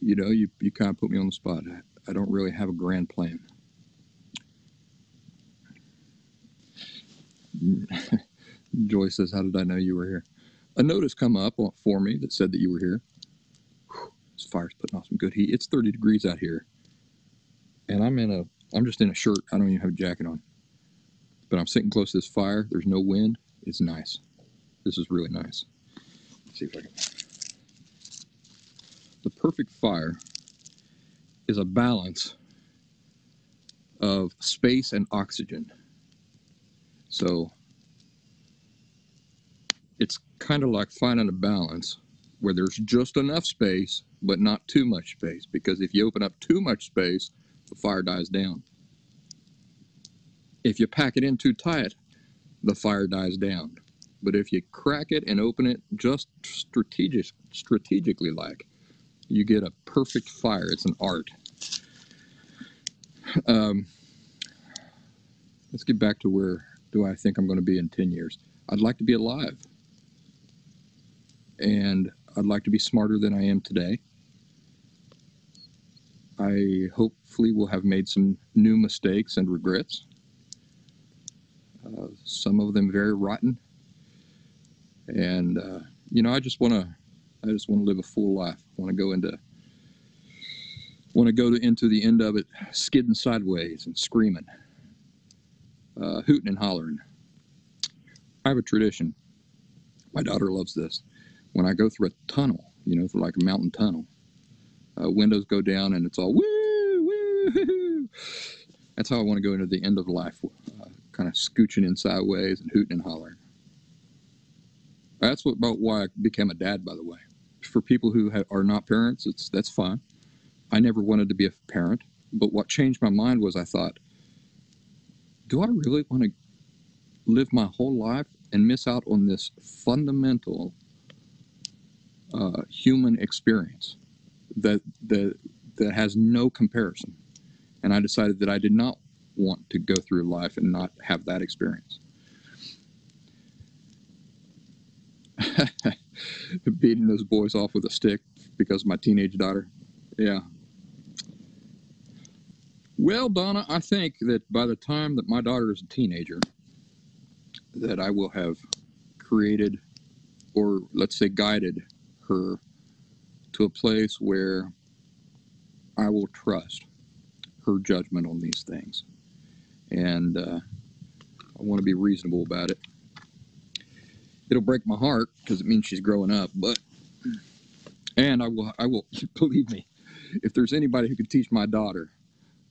you know, you, you kind of put me on the spot. I, I don't really have a grand plan. [LAUGHS] Joy says, How did I know you were here? A notice come up for me that said that you were here. This fire's putting off some good heat. It's 30 degrees out here and I'm in a I'm just in a shirt. I don't even have a jacket on. But I'm sitting close to this fire. There's no wind. It's nice. This is really nice. Let's see if I can. The perfect fire is a balance of space and oxygen. So it's kind of like finding a balance where there's just enough space, but not too much space. Because if you open up too much space, the fire dies down. If you pack it in too tight, the fire dies down. But if you crack it and open it just strategic, strategically like, you get a perfect fire. It's an art. Um, let's get back to where do I think I'm going to be in 10 years. I'd like to be alive. And I'd like to be smarter than I am today. I hopefully will have made some new mistakes and regrets. Uh, some of them very rotten. And uh, you know, I just want to, I just want to live a full life. I want to go into, want to go to, into the end of it, skidding sideways and screaming, uh, hooting and hollering. I have a tradition. My daughter loves this. When I go through a tunnel, you know, through like a mountain tunnel, uh, windows go down and it's all woo woo. That's how I want to go into the end of life, uh, kind of scooching in sideways and hooting and hollering. That's what, about why I became a dad, by the way. For people who ha- are not parents, it's that's fine. I never wanted to be a parent, but what changed my mind was I thought, do I really want to live my whole life and miss out on this fundamental uh, human experience that that that has no comparison? And I decided that I did not want to go through life and not have that experience. [LAUGHS] beating those boys off with a stick because my teenage daughter. Yeah. Well, Donna, I think that by the time that my daughter is a teenager, that I will have created, or let's say guided her to a place where I will trust her judgment on these things. And uh, I want to be reasonable about it it'll break my heart because it means she's growing up. But and I will, I will [LAUGHS] believe me, if there's anybody who could teach my daughter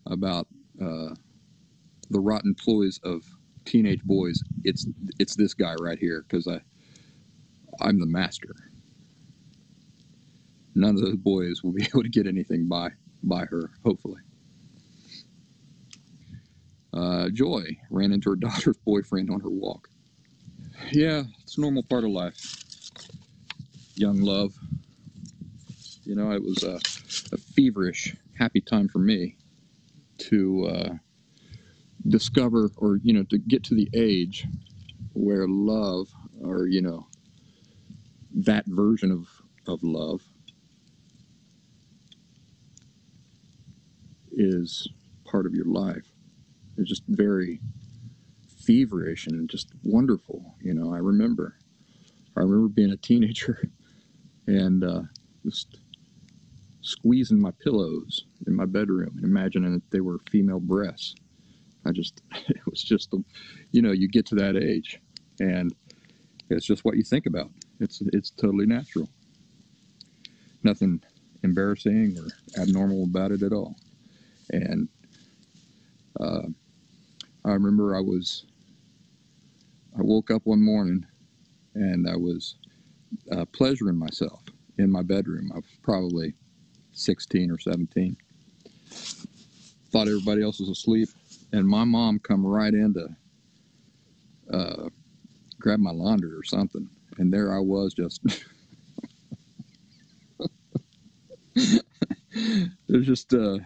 about uh, the rotten ploys of teenage boys, it's it's this guy right here because I I'm the master. None of those boys will be [LAUGHS] able to get anything by by her, hopefully. Uh, Joy ran into her [LAUGHS] daughter's boyfriend on her walk yeah, it's a normal part of life. Young love. You know, it was a, a feverish, happy time for me to uh, discover or, you know, to get to the age where love, or, you know, that version of, of love is part of your life. It's just very feverish and just wonderful. You know, I remember, I remember being a teenager [LAUGHS] and uh, just squeezing my pillows in my bedroom and imagining that they were female breasts. I just, [LAUGHS] it was just, you know, you get to that age and it's just what you think about. It's, it's totally natural. Nothing embarrassing or abnormal about it at all. And uh, I remember I was I woke up one morning and I was uh, pleasuring myself in my bedroom. I was probably 16 or 17. Thought everybody else was asleep, and my mom come right in to uh, grab my laundry or something, and there I was just. [LAUGHS] There's just uh,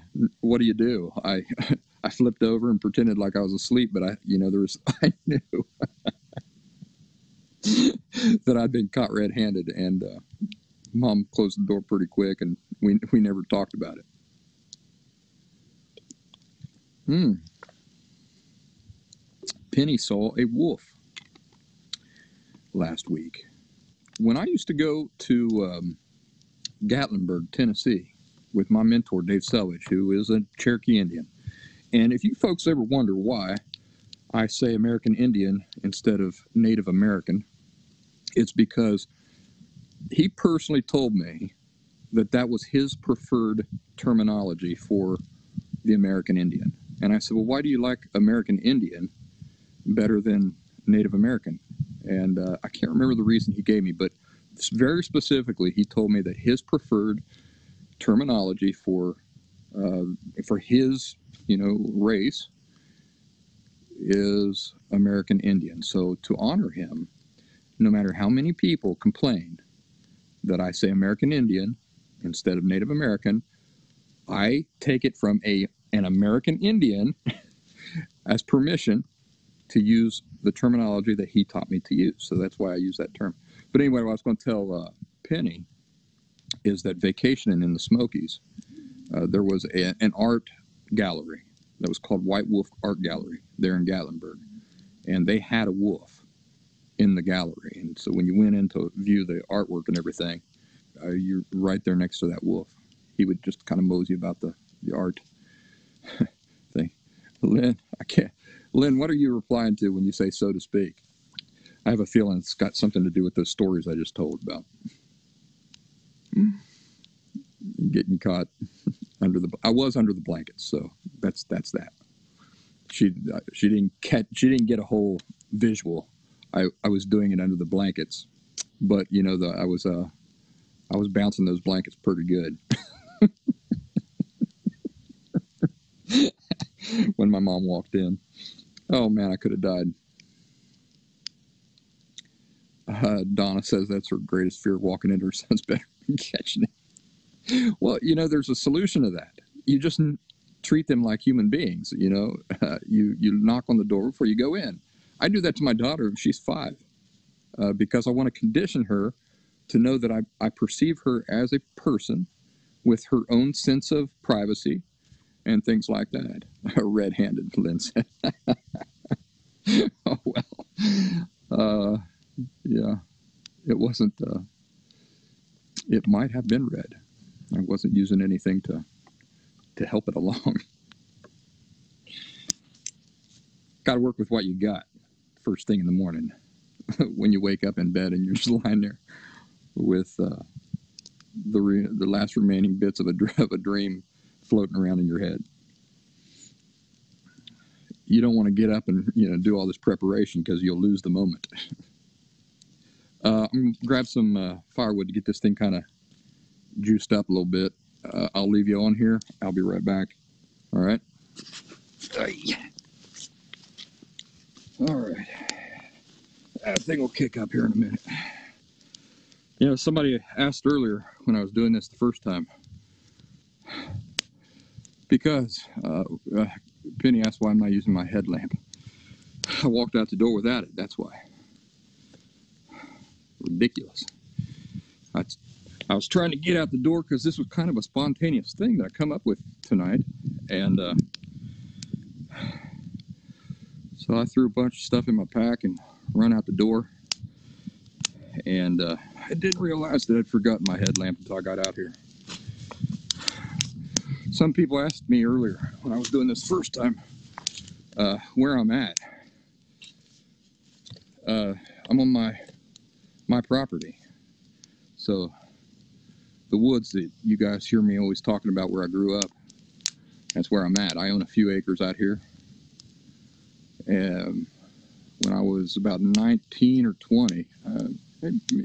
what do you do? I [LAUGHS] I flipped over and pretended like I was asleep, but I you know there was [LAUGHS] I knew [LAUGHS] that I'd been caught red-handed, and uh, mom closed the door pretty quick, and we we never talked about it. Hmm. Penny saw a wolf last week. When I used to go to um, Gatlinburg, Tennessee, with my mentor Dave Selvage, who is a Cherokee Indian, and if you folks ever wonder why I say American Indian instead of Native American, it's because he personally told me that that was his preferred terminology for the American Indian. And I said, Well, why do you like American Indian better than Native American? And uh, I can't remember the reason he gave me, but very specifically, he told me that his preferred terminology for uh, for his you know race is American Indian. So to honor him, no matter how many people complain that I say American Indian instead of Native American, I take it from a an American Indian [LAUGHS] as permission to use the terminology that he taught me to use. So that's why I use that term. But anyway, I was going to tell uh, Penny is that vacationing in the Smokies, uh, there was a, an art gallery that was called White Wolf Art Gallery there in Gatlinburg, and they had a wolf in the gallery. And so when you went in to view the artwork and everything, uh, you're right there next to that wolf. He would just kind of mosey about the the art [LAUGHS] thing. Lynn, I can't. Lynn, what are you replying to when you say so to speak? I have a feeling it's got something to do with those stories I just told about. Getting caught [LAUGHS] under the I was under the blankets, so that's that's that. She uh, she didn't catch she didn't get a whole visual. I, I was doing it under the blankets, but you know the I was uh I was bouncing those blankets pretty good. [LAUGHS] when my mom walked in. Oh man, I could have died. Uh, Donna says that's her greatest fear walking into her son's [LAUGHS] bedroom catching it. Well, you know, there's a solution to that. You just treat them like human beings. You know, uh, you you knock on the door before you go in. I do that to my daughter. She's five uh, because I want to condition her to know that I, I perceive her as a person with her own sense of privacy and things like that. [LAUGHS] A Red-handed, Lynn said. [LAUGHS] oh well, uh, yeah, it wasn't. It might have been red. I wasn't using anything to to help it along. [LAUGHS] got to work with what you got first thing in the morning [LAUGHS] when you wake up in bed and you're just [LAUGHS] lying there with uh, the re- the last remaining bits of a, dr- of a dream floating around in your head. You don't want to get up and you know do all this preparation because you'll lose the moment. Uh, I'm gonna grab some uh, firewood to get this thing kind of juiced up a little bit. Uh, I'll leave you on here. I'll be right back. All right. All right. That thing will kick up here in a minute. You know, somebody asked earlier when I was doing this the first time because uh, uh, Penny asked why I'm not using my headlamp. I walked out the door without it. That's why. Ridiculous. I, I was trying to get out the door because this was kind of a spontaneous thing that I come up with tonight, and uh, so I threw a bunch of stuff in my pack and run out the door. And uh, I didn't realize that I'd forgotten my headlamp until I got out here. Some people asked me earlier when I was doing this first time uh, where I'm at. Uh, I'm on my my property, so the woods that you guys hear me always talking about where I grew up. That's where I'm at. I own a few acres out here. And when I was about 19 or 20, uh,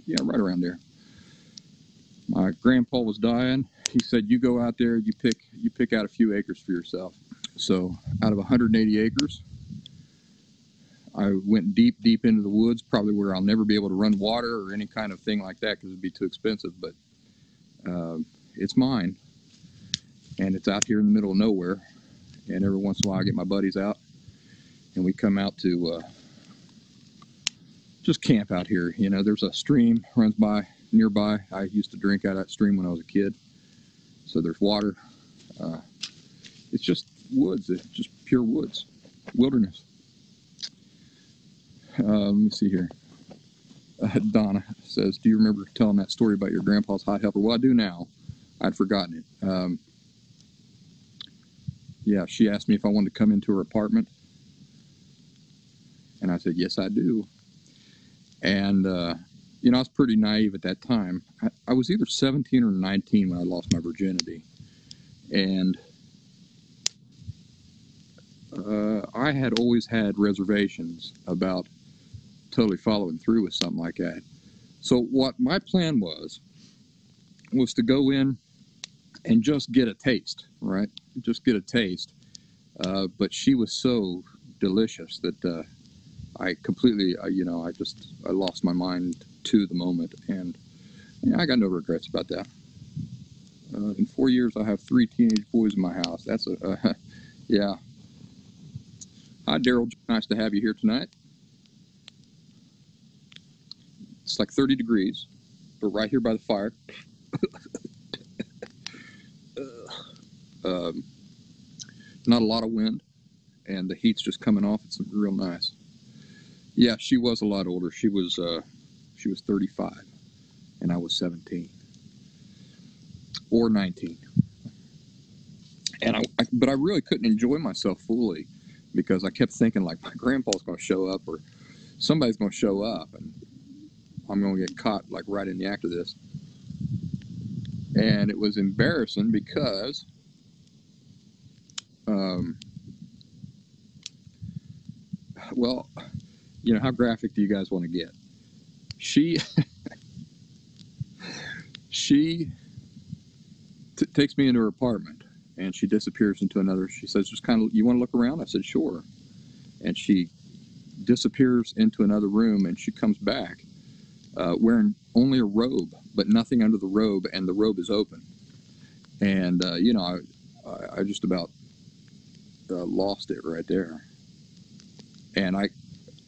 yeah, right around there. My grandpa was dying. He said, "You go out there, you pick, you pick out a few acres for yourself." So, out of 180 acres, I went deep, deep into the woods, probably where I'll never be able to run water or any kind of thing like that because it'd be too expensive. But uh, it's mine, and it's out here in the middle of nowhere. And every once in a while, I get my buddies out, and we come out to uh, just camp out here. You know, there's a stream runs by nearby. I used to drink out of that stream when I was a kid, so there's water. Uh, it's just woods, it's just pure woods, wilderness. Uh, let me see here. Uh, Donna says, "Do you remember telling that story about your grandpa's hot helper?" Well, I do now. I'd forgotten it. Um, yeah, she asked me if I wanted to come into her apartment, and I said, "Yes, I do." And uh, you know, I was pretty naive at that time. I, I was either 17 or 19 when I lost my virginity, and uh, I had always had reservations about totally following through with something like that. So what my plan was was to go in and just get a taste, right? Just get a taste. Uh, but she was so delicious that uh, I completely, uh, you know, I just I lost my mind to the moment, and I got no regrets about that. Uh, in four years, I have three teenage boys in my house. That's a, [LAUGHS] yeah. Hi, Daryl. Nice to have you here tonight. It's like 30 degrees. We're right here by the fire. [LAUGHS] Um, not a lot of wind, and the heat's just coming off. It's real nice. Yeah, she was a lot older. She was uh, she was 35, and I was 17 or 19. And I, I, but I really couldn't enjoy myself fully because I kept thinking like my grandpa's going to show up or somebody's going to show up and I'm going to get caught like right in the act of this. And it was embarrassing because um, well, you know, how graphic do you guys want to get? She [LAUGHS] she takes me into her apartment and she disappears into another. She says, "Just kind of, you want to look around?" I said, "Sure." And she disappears into another room and she comes back uh, wearing only a robe, but nothing under the robe, and the robe is open. And uh, you know, I, I, just about uh, lost it right there. And I,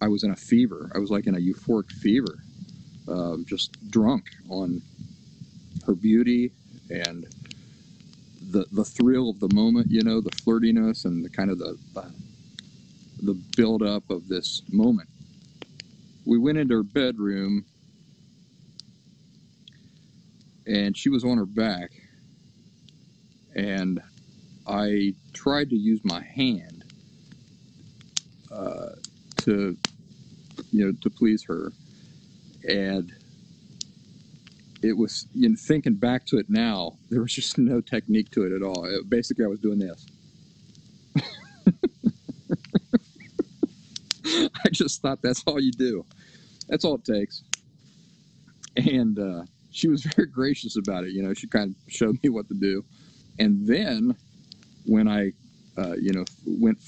I was in a fever. I was like in a euphoric fever, just drunk on her beauty and the the thrill of the moment. You know, the flirtiness and the kind of the the, the build up of this moment. We went into her bedroom, and she was on her back, and I tried to use my hand uh, to, you know, to please her, and it was, you know, thinking back to it now, [LAUGHS] there was just no technique to it at all. It, basically, I was doing this. I just thought that's all you do. That's all it takes. And uh, she was [LAUGHS] very gracious about it. You know, she kind of showed me what to do. And then when I, uh, you know, went.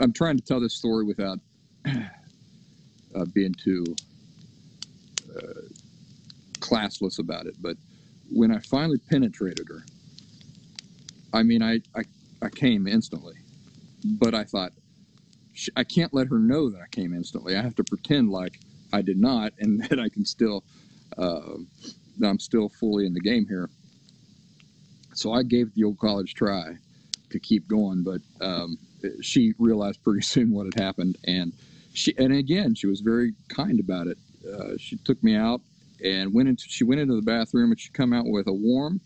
I'm trying to tell this story without [CLEARS THROAT] uh, being too uh, classless about it, but when I finally penetrated her, I mean, I, I, I came instantly, but I thought, I can't let her know that I came instantly. I have to pretend like I did not, and [LAUGHS] that I can still, uh, that I'm still fully in the game here. So I gave the old college try to keep going, but um, she realized pretty [LAUGHS] soon what had happened, and she and again she was very kind about it. Uh, she took me out and went into she went into the bathroom and she come out with a warm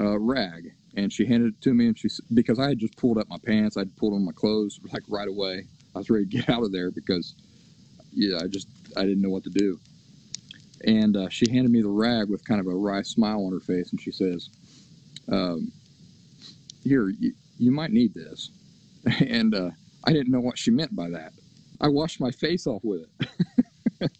uh, rag and she handed it to me and she because I had just pulled up my pants, I'd pulled on my clothes like right away. I was ready to get [LAUGHS] out of there because yeah, I just I didn't know what to do. And uh, she handed me the rag with kind of a wry smile on her face, and she says, um, "Here, you, you might need this." [LAUGHS] And uh, I didn't know what she meant by that. I washed my face off with it.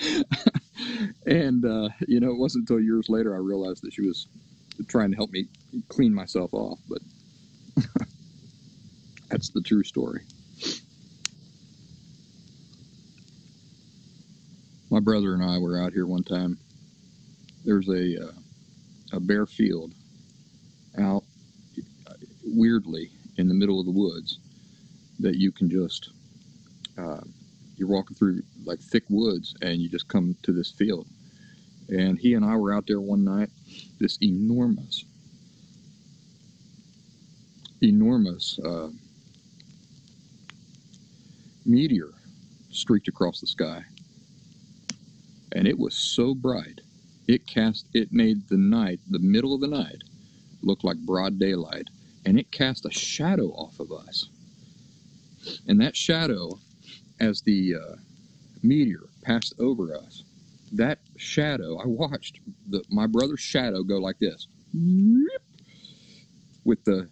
[LAUGHS] and uh, you know, it wasn't until years later I realized that she was trying to help me clean myself off. But [LAUGHS] that's the true story. My brother and I were out here one time. There's a uh, a bare field out weirdly in the middle of the woods that you can just uh, you're walking through like thick woods and you just come to this field and he and i were out there one night this enormous enormous uh, meteor streaked across the sky and it was so bright it cast it made the night the middle of the night look like broad daylight and it cast a shadow off of us. And that shadow as the uh, meteor passed over us that shadow i watched the, my brother's shadow go like this with the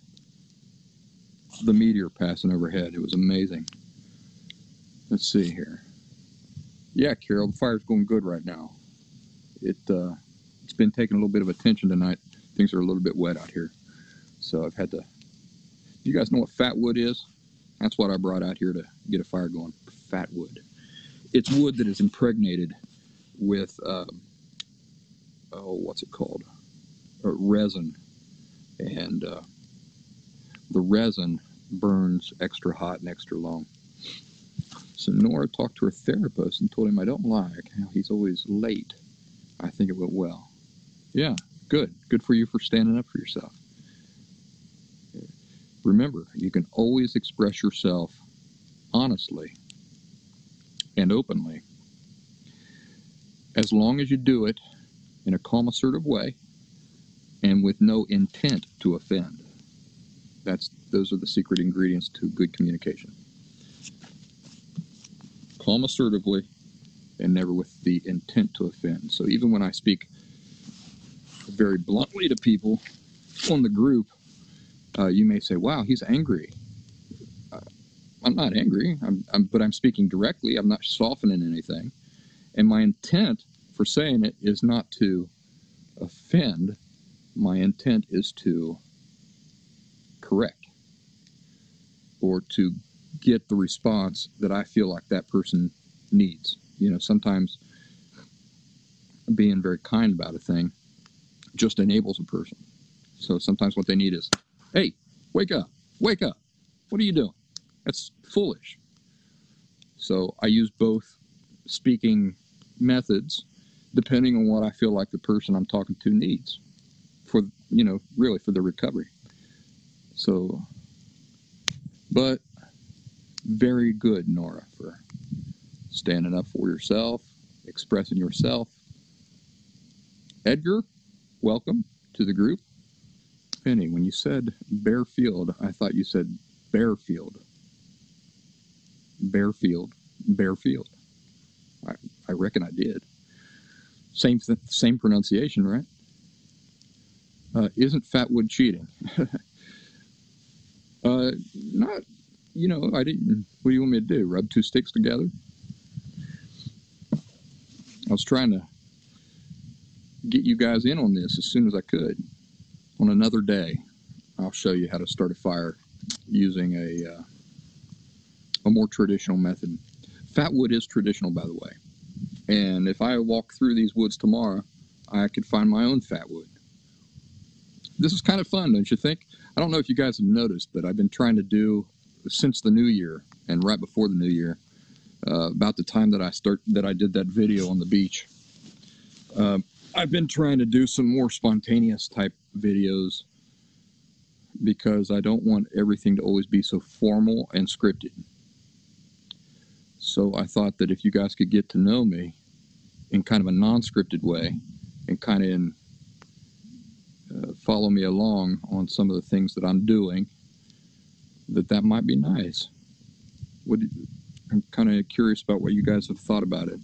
the meteor passing overhead. It was amazing. Let's see here yeah carol the fire's going good right now it uh, it's been taking a little bit of attention tonight. Things are a little bit wet out here, so I've had to. You guys know what fat wood is? That's what I brought out here to get a fire going. Fat wood. It's wood that is impregnated with um, oh, what's it called? Uh, resin, and uh, the resin burns extra hot and extra long. So Nora talked to her therapist and told him I don't like how he's always late. I think it went well. Yeah, Good. Good for you for standing up for yourself. Remember, you can always express yourself honestly and openly as long as you do it in a calm, assertive way and with no intent to offend. That's those are the secret ingredients to good communication. Calm assertively and never with the intent to offend. So even when I speak very bluntly to people on the group, uh, you may say, "Wow, he's angry." Uh, I'm not angry, I'm, I'm, but I'm speaking directly. I'm not softening anything, and my intent for saying it is not to offend. My intent is to correct or to get the response that I feel like that person needs. You know, sometimes being very kind about a thing just enables a person. So sometimes what they need is, hey, wake up, wake up. What are you doing? That's foolish. So I use both speaking methods depending on what I feel like the person I'm talking to needs for, you know, really for the recovery. So, but very good, Nora, for standing up for yourself, expressing yourself. Edgar, welcome to the group. Penny, when you said Bearfield, I thought you said Bearfield. Bearfield, Bearfield. I, I reckon I did. Same th- same pronunciation, right? Uh, isn't Fatwood cheating? [LAUGHS] uh, not, you know, I didn't. What do you want me to do? Rub two sticks together? I was trying to get you guys in on this as soon as I could. On another day, I'll show you how to start a fire using a uh, a more traditional method. Fatwood is traditional, by the way. And if I walk through these woods tomorrow, I could find my own fatwood. This is kind of fun, don't you think? I don't know if you guys have noticed, but I've been trying to do since the new year and right before the new year, uh, about the time that I start that I did that video on the beach. Uh, I've been trying to do some more spontaneous type videos because I don't want everything to always be so formal and scripted. So I thought that if you guys could get to know me in kind of a non-scripted way and kind of in, uh, follow me along on some of the things that I'm doing, that that might be nice. What I'm kind of curious about what you guys have thought about it.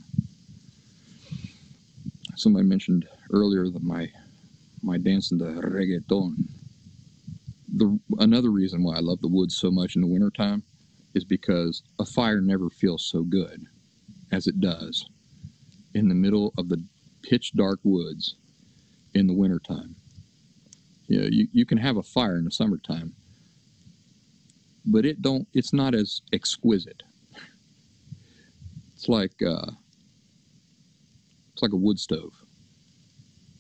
Somebody mentioned earlier that my my dancing to reggaeton. The another reason why I love the woods so much in the wintertime is because a fire never feels so good as it does in the middle of the pitch dark woods in the wintertime. You know, you, you can have a fire in the summertime, but it don't it's not as exquisite. It's like uh, it's like a wood stove.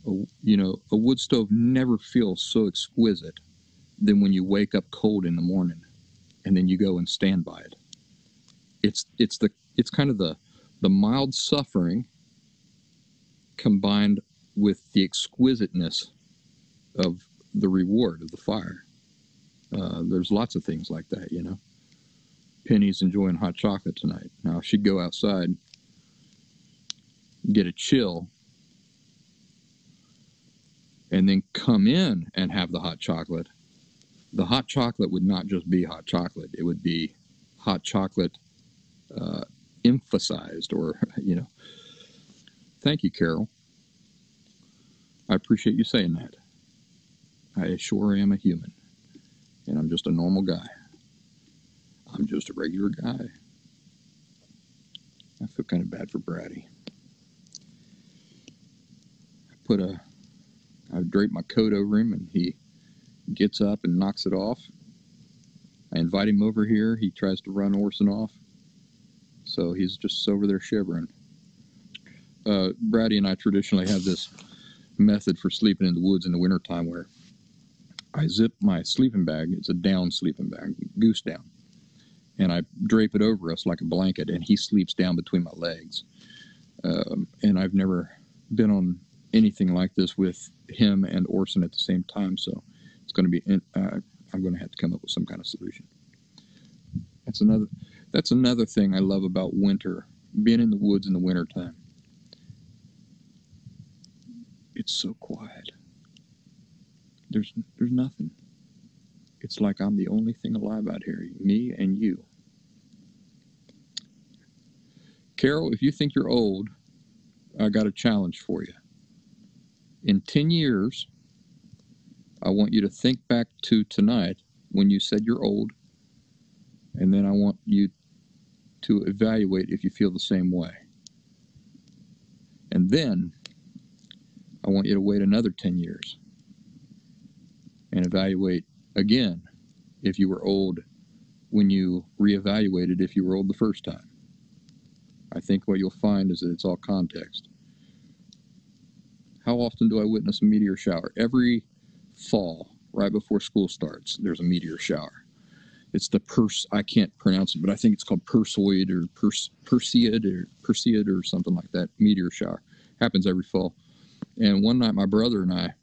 A, you know, a wood stove never feels so exquisite than when you wake up cold in the morning and then you go and stand by it. It's it's the it's kind of the the mild suffering combined with the exquisiteness of the reward of the fire. Uh, there's lots of things like that, you know. Penny's enjoying hot chocolate tonight. Now, if she'd go outside, get a chill, and then come in and have the hot chocolate, the hot chocolate would not just be hot chocolate. It would be hot chocolate uh, emphasized, or, [LAUGHS] you know. Thank you, Carol. I appreciate you saying that. I sure am a human, and I'm just a normal guy. I'm just a regular guy. I feel kind of bad for Brady. I put a, I drape my coat over him, and he gets up and knocks it off. I invite him over here. He tries to run Orson off, so he's just over there shivering. Uh, Brady and I traditionally have this method for sleeping in the woods in the wintertime where I zip my sleeping bag. It's a down sleeping bag, goose down. And I drape it over us like a blanket, and he sleeps down between my legs. Um, and I've never been on anything like this with him and Orson at the same time. So it's going to be. In, uh, I'm going to have to come up with some kind of solution. That's another. That's another thing I love about winter. Being in the woods in the wintertime. It's so quiet. There's there's nothing. It's like I'm the only thing alive out here. Me and you. Carol, if you think you're old, I got a challenge for you. In 10 years, I want you to think back to tonight when you said you're old, and then I want you to evaluate if you feel the same way. And then I want you to wait another 10 years and evaluate again if you were old when you reevaluated if you were old the first time. I think what you'll find is that it's all context. How often do I witness a meteor shower? Every fall, right before school starts, there's a meteor shower. It's the pers I can't pronounce it, but I think it's called Perseid or pers Perseid or Perseid or something like that. Meteor shower happens every fall. And one night, my brother and I,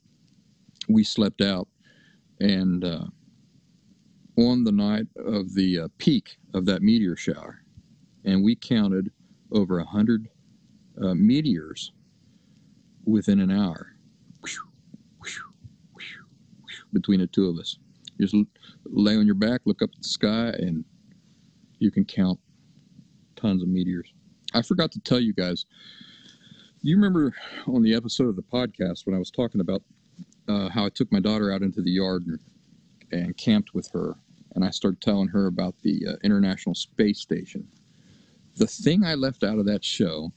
we slept out, and uh, on the night of the uh, peak of that meteor shower, and we counted over a hundred uh, meteors within an hour between the two of us. Just lay on your back, look up at the sky, and you can count tons of meteors. I forgot to tell you guys. You remember on the episode of the podcast when I was talking about uh, how I took my daughter out into the yard and, and camped with her, and I started telling her about the uh, International Space Station. The thing I left out of that show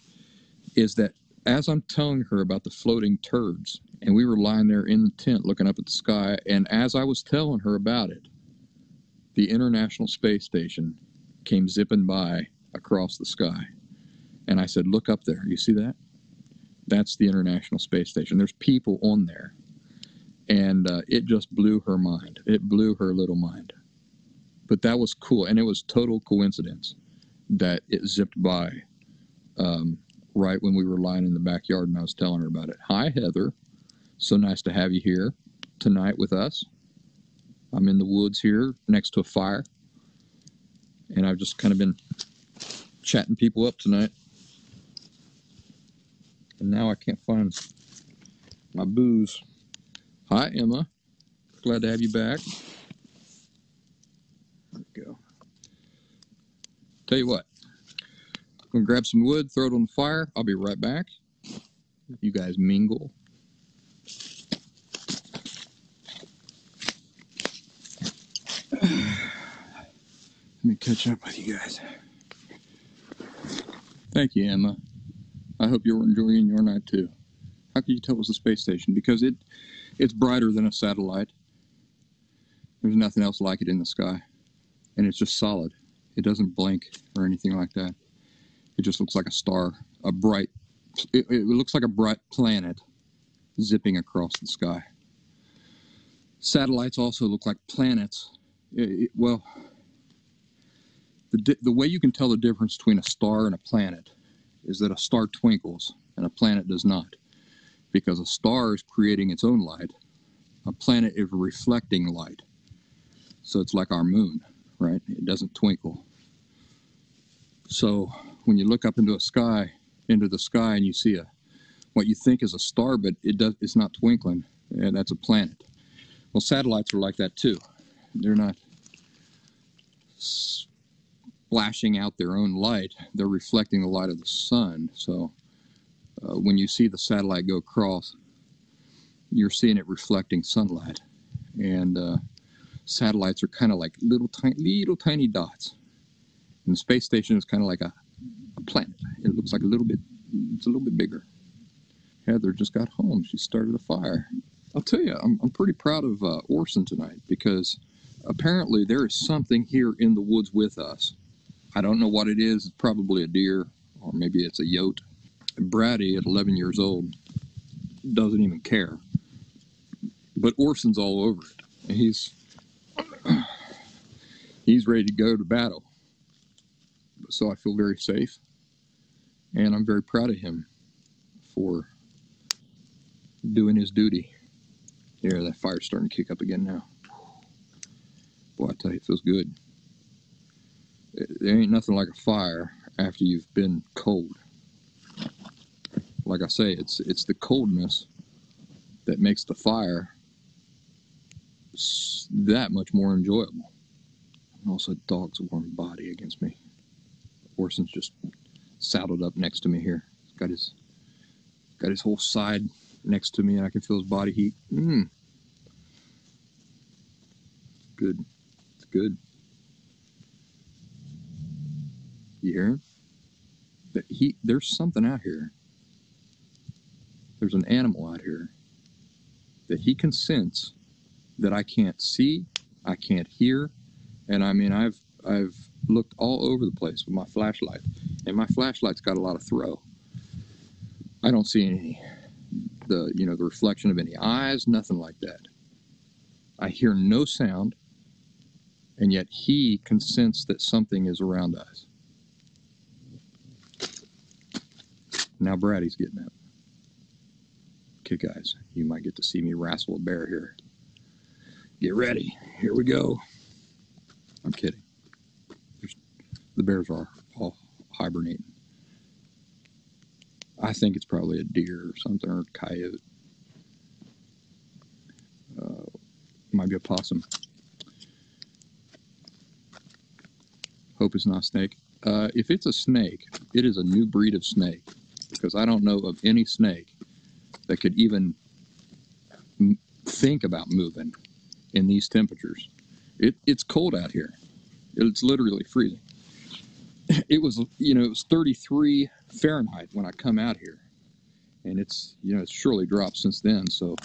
is that as I'm telling her about the floating turds, and we were lying there in the tent looking up at the sky, and as I was telling her about it, the International Space Station came zipping by across the sky. And I said, Look up there. You see that? That's the International Space Station. There's people on there. And uh, it just blew her mind. It blew her little mind. But that was cool. And it was total coincidence that it zipped by um, right when we were lying in the backyard and I was telling her about it. Hi, Heather. So nice to have you here tonight with us. I'm in the woods here next to a fire, and I've just kind of been chatting people up tonight. And now I can't find my booze. Hi, Emma. Glad to have you back. There we go. Tell you what, I'm gonna grab some wood, throw it on the fire. I'll be right back. You guys mingle. Let me catch up with you guys. Thank you, Emma. I hope you're enjoying your night too. How can you tell it's a space station? Because it it's brighter than a satellite. There's nothing else like it in the sky. And it's just solid. It doesn't blink or anything like that. It just looks like a star, a bright it, it looks like a bright planet zipping across the sky. Satellites also look like planets. It, it, well, the, the way you can tell the difference between a star and a planet is that a star twinkles and a planet does not. Because a star is creating its own light, a planet is reflecting light. So it's like our moon, right? It doesn't twinkle. So when you look up into a sky, into the sky, and you see a what you think is a star, but it does it's not twinkling, and that's a planet. Well, satellites are like that too. They're not flashing out their own light, they're reflecting the light of the sun. So uh, when you see the satellite go across, you're seeing it reflecting sunlight. And uh, satellites are kind of like little tiny, little tiny dots. And the space station is kind of like a, a planet. It looks like a little bit, it's a little bit bigger. Heather just got home. She started a fire. I'll tell you, I'm, I'm pretty proud of uh, Orson tonight because apparently there is something here in the woods with us I don't know what it is. It's probably a deer, or maybe it's a yote. And Brady, at 11 years old, doesn't even care. But Orson's all over it. He's [SIGHS] he's ready to go to battle. So I feel very safe, and I'm very proud of him for doing his duty. Yeah, that fire's starting to kick up again now. Boy, I tell you, it feels good. There ain't nothing like a fire after you've been cold. Like I say, it's it's the coldness that makes the fire that much more enjoyable. Also, dog's warm body against me. Orson's just saddled up next to me here. He's got his got his whole side next to me, and I can feel his body heat. Mmm. Good. It's good. You hear him? But he, there's something out here. There's an animal out here that he can sense that I can't see, I can't hear, and I mean I've I've looked all over the place with my flashlight, and my flashlight's got a lot of throw. I don't see any the you know the reflection of any eyes, nothing like that. I hear no sound, and yet he can sense that something is around us. Now Brady's getting up. Okay, guys, you might get to see me wrestle a bear here. Get ready. Here we go. I'm kidding. There's, the bears are all hibernating. I think it's probably a deer or something or a coyote. Uh, might be a possum. Hope it's not a snake. Uh, if it's a snake, it is a new breed of snake because I don't know of any snake that could even m- think about moving in these temperatures. It, it's cold out here. It's literally freezing. It was, you know, it was 33 Fahrenheit when I come out here, and it's, you know, it's surely dropped since then. So,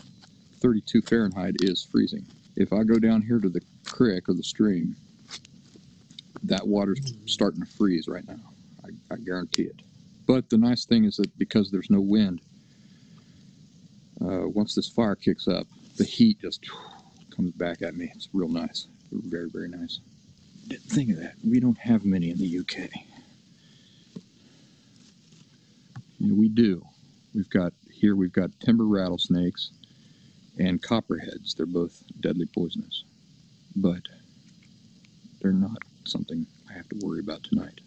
32 Fahrenheit is freezing. If I go down here to the creek or the stream, that water's starting to freeze right now. I, I guarantee it. But the nice thing is that because there's no wind, uh, once this fire kicks up, the heat just comes back at me. It's real nice. Very, very nice. Think of that. We don't have many in the UK. Know, we do. We've got here. We've got timber rattlesnakes and copperheads. They're both deadly poisonous, but they're not something I have to worry about tonight.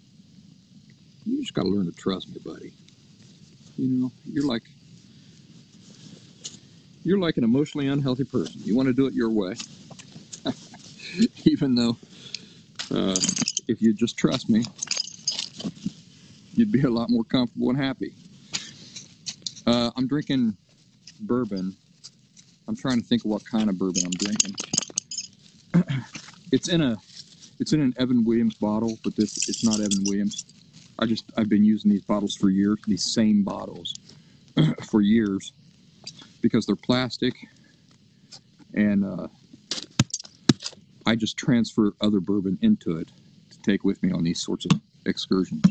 You just got to learn to trust me, buddy. You know, you're like you're like an emotionally unhealthy person. You want to do it your way, [LAUGHS] even though uh, if you just trust me, you'd be a lot more comfortable and happy. Uh, I'm drinking bourbon. I'm trying to think of what kind of bourbon I'm drinking. [CLEARS THROAT] it's in a it's in an Evan Williams bottle, but this it's not Evan Williams. I just I've been using these bottles for years, these same bottles [CLEARS THROAT] for years because they're plastic and uh, I just transfer other bourbon into it to take with me on these sorts of excursions.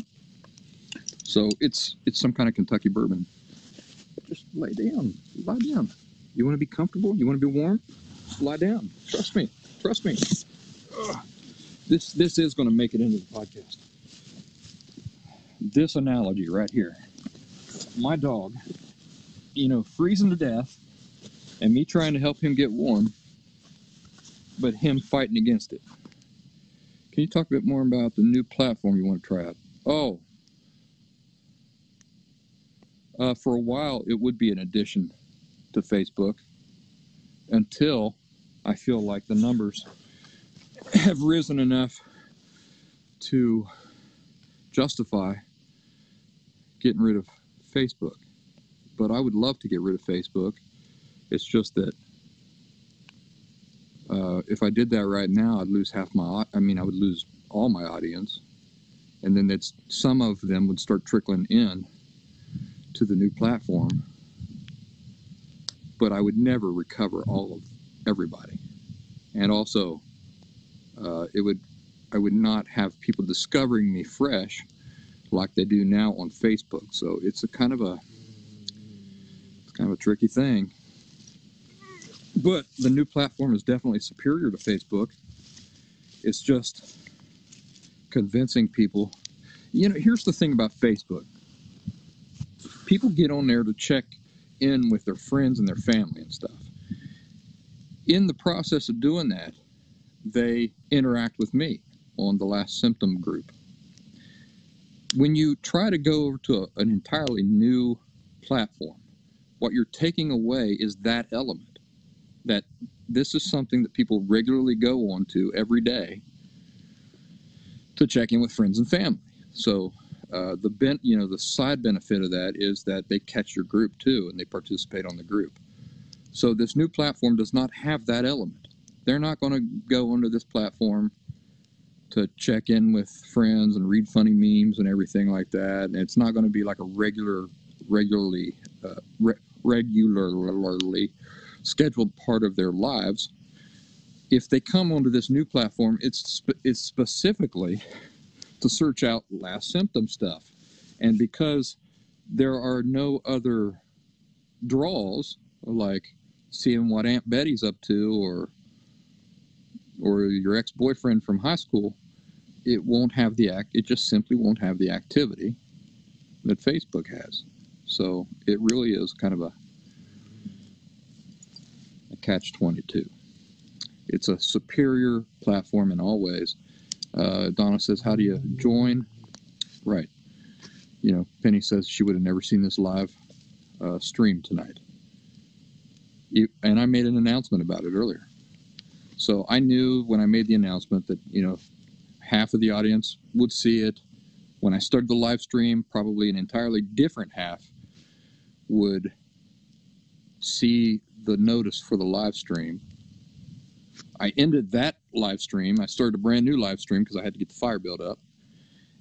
So it's it's some kind of Kentucky bourbon. Just lay down, lie down. You want to be comfortable? You want to be warm? Lie down. Trust me. Trust me. Ugh. This this is going to make it into the podcast. This analogy right here. My dog, you know, freezing to death, and me trying to help him get warm, but him fighting against it. Can you talk a bit more about the new platform you want to try out? Oh, uh, for a while it would be an addition to Facebook until I feel like the numbers have risen enough to justify getting rid of Facebook. But I would love to get rid of Facebook. It's just that uh, if I did that right now, I'd lose half my. I mean, I would lose all my audience, and then it's some of them would start trickling in to the new platform. But I would never recover all of everybody, and also uh, it would I would not have people discovering me fresh like they do now on Facebook. So it's a kind of a kind of a tricky thing. But the new platform is definitely superior to Facebook. It's just convincing people. You know, here's the thing about Facebook. People get on there to check in with their friends and their family and stuff. In the process of doing that, they interact with me on the last symptom group. When you try to go over to a, an entirely new platform, what you're taking away is that element that this is something that people regularly go on to every day to check in with friends and family. So uh, the ben- you know the side benefit of that is that they catch your group too and they participate on the group. So this new platform does not have that element. They're not going to go onto this platform to check in with friends and read funny memes and everything like that. And it's not going to be like a regular, regularly, uh, re- regularly scheduled part of their lives. If they come onto this new platform, it's it's specifically to search out last symptom stuff, and because there are no other draws like seeing what Aunt Betty's up to or or your ex-boyfriend from high school, it won't have the act. It just simply won't have the activity that Facebook has. So it really is kind of a, a catch 22. It's a superior platform in all ways. Uh, Donna says, "How do you join?" Right. You know, Penny says she would have never seen this live uh, stream tonight. And I made an announcement about it earlier. So I knew when I made the announcement that you know half of the audience would see it. When I started the live stream, probably an entirely different half would see the notice for the live stream. I ended that live stream. I started a brand new live stream because I had to get the fire built up.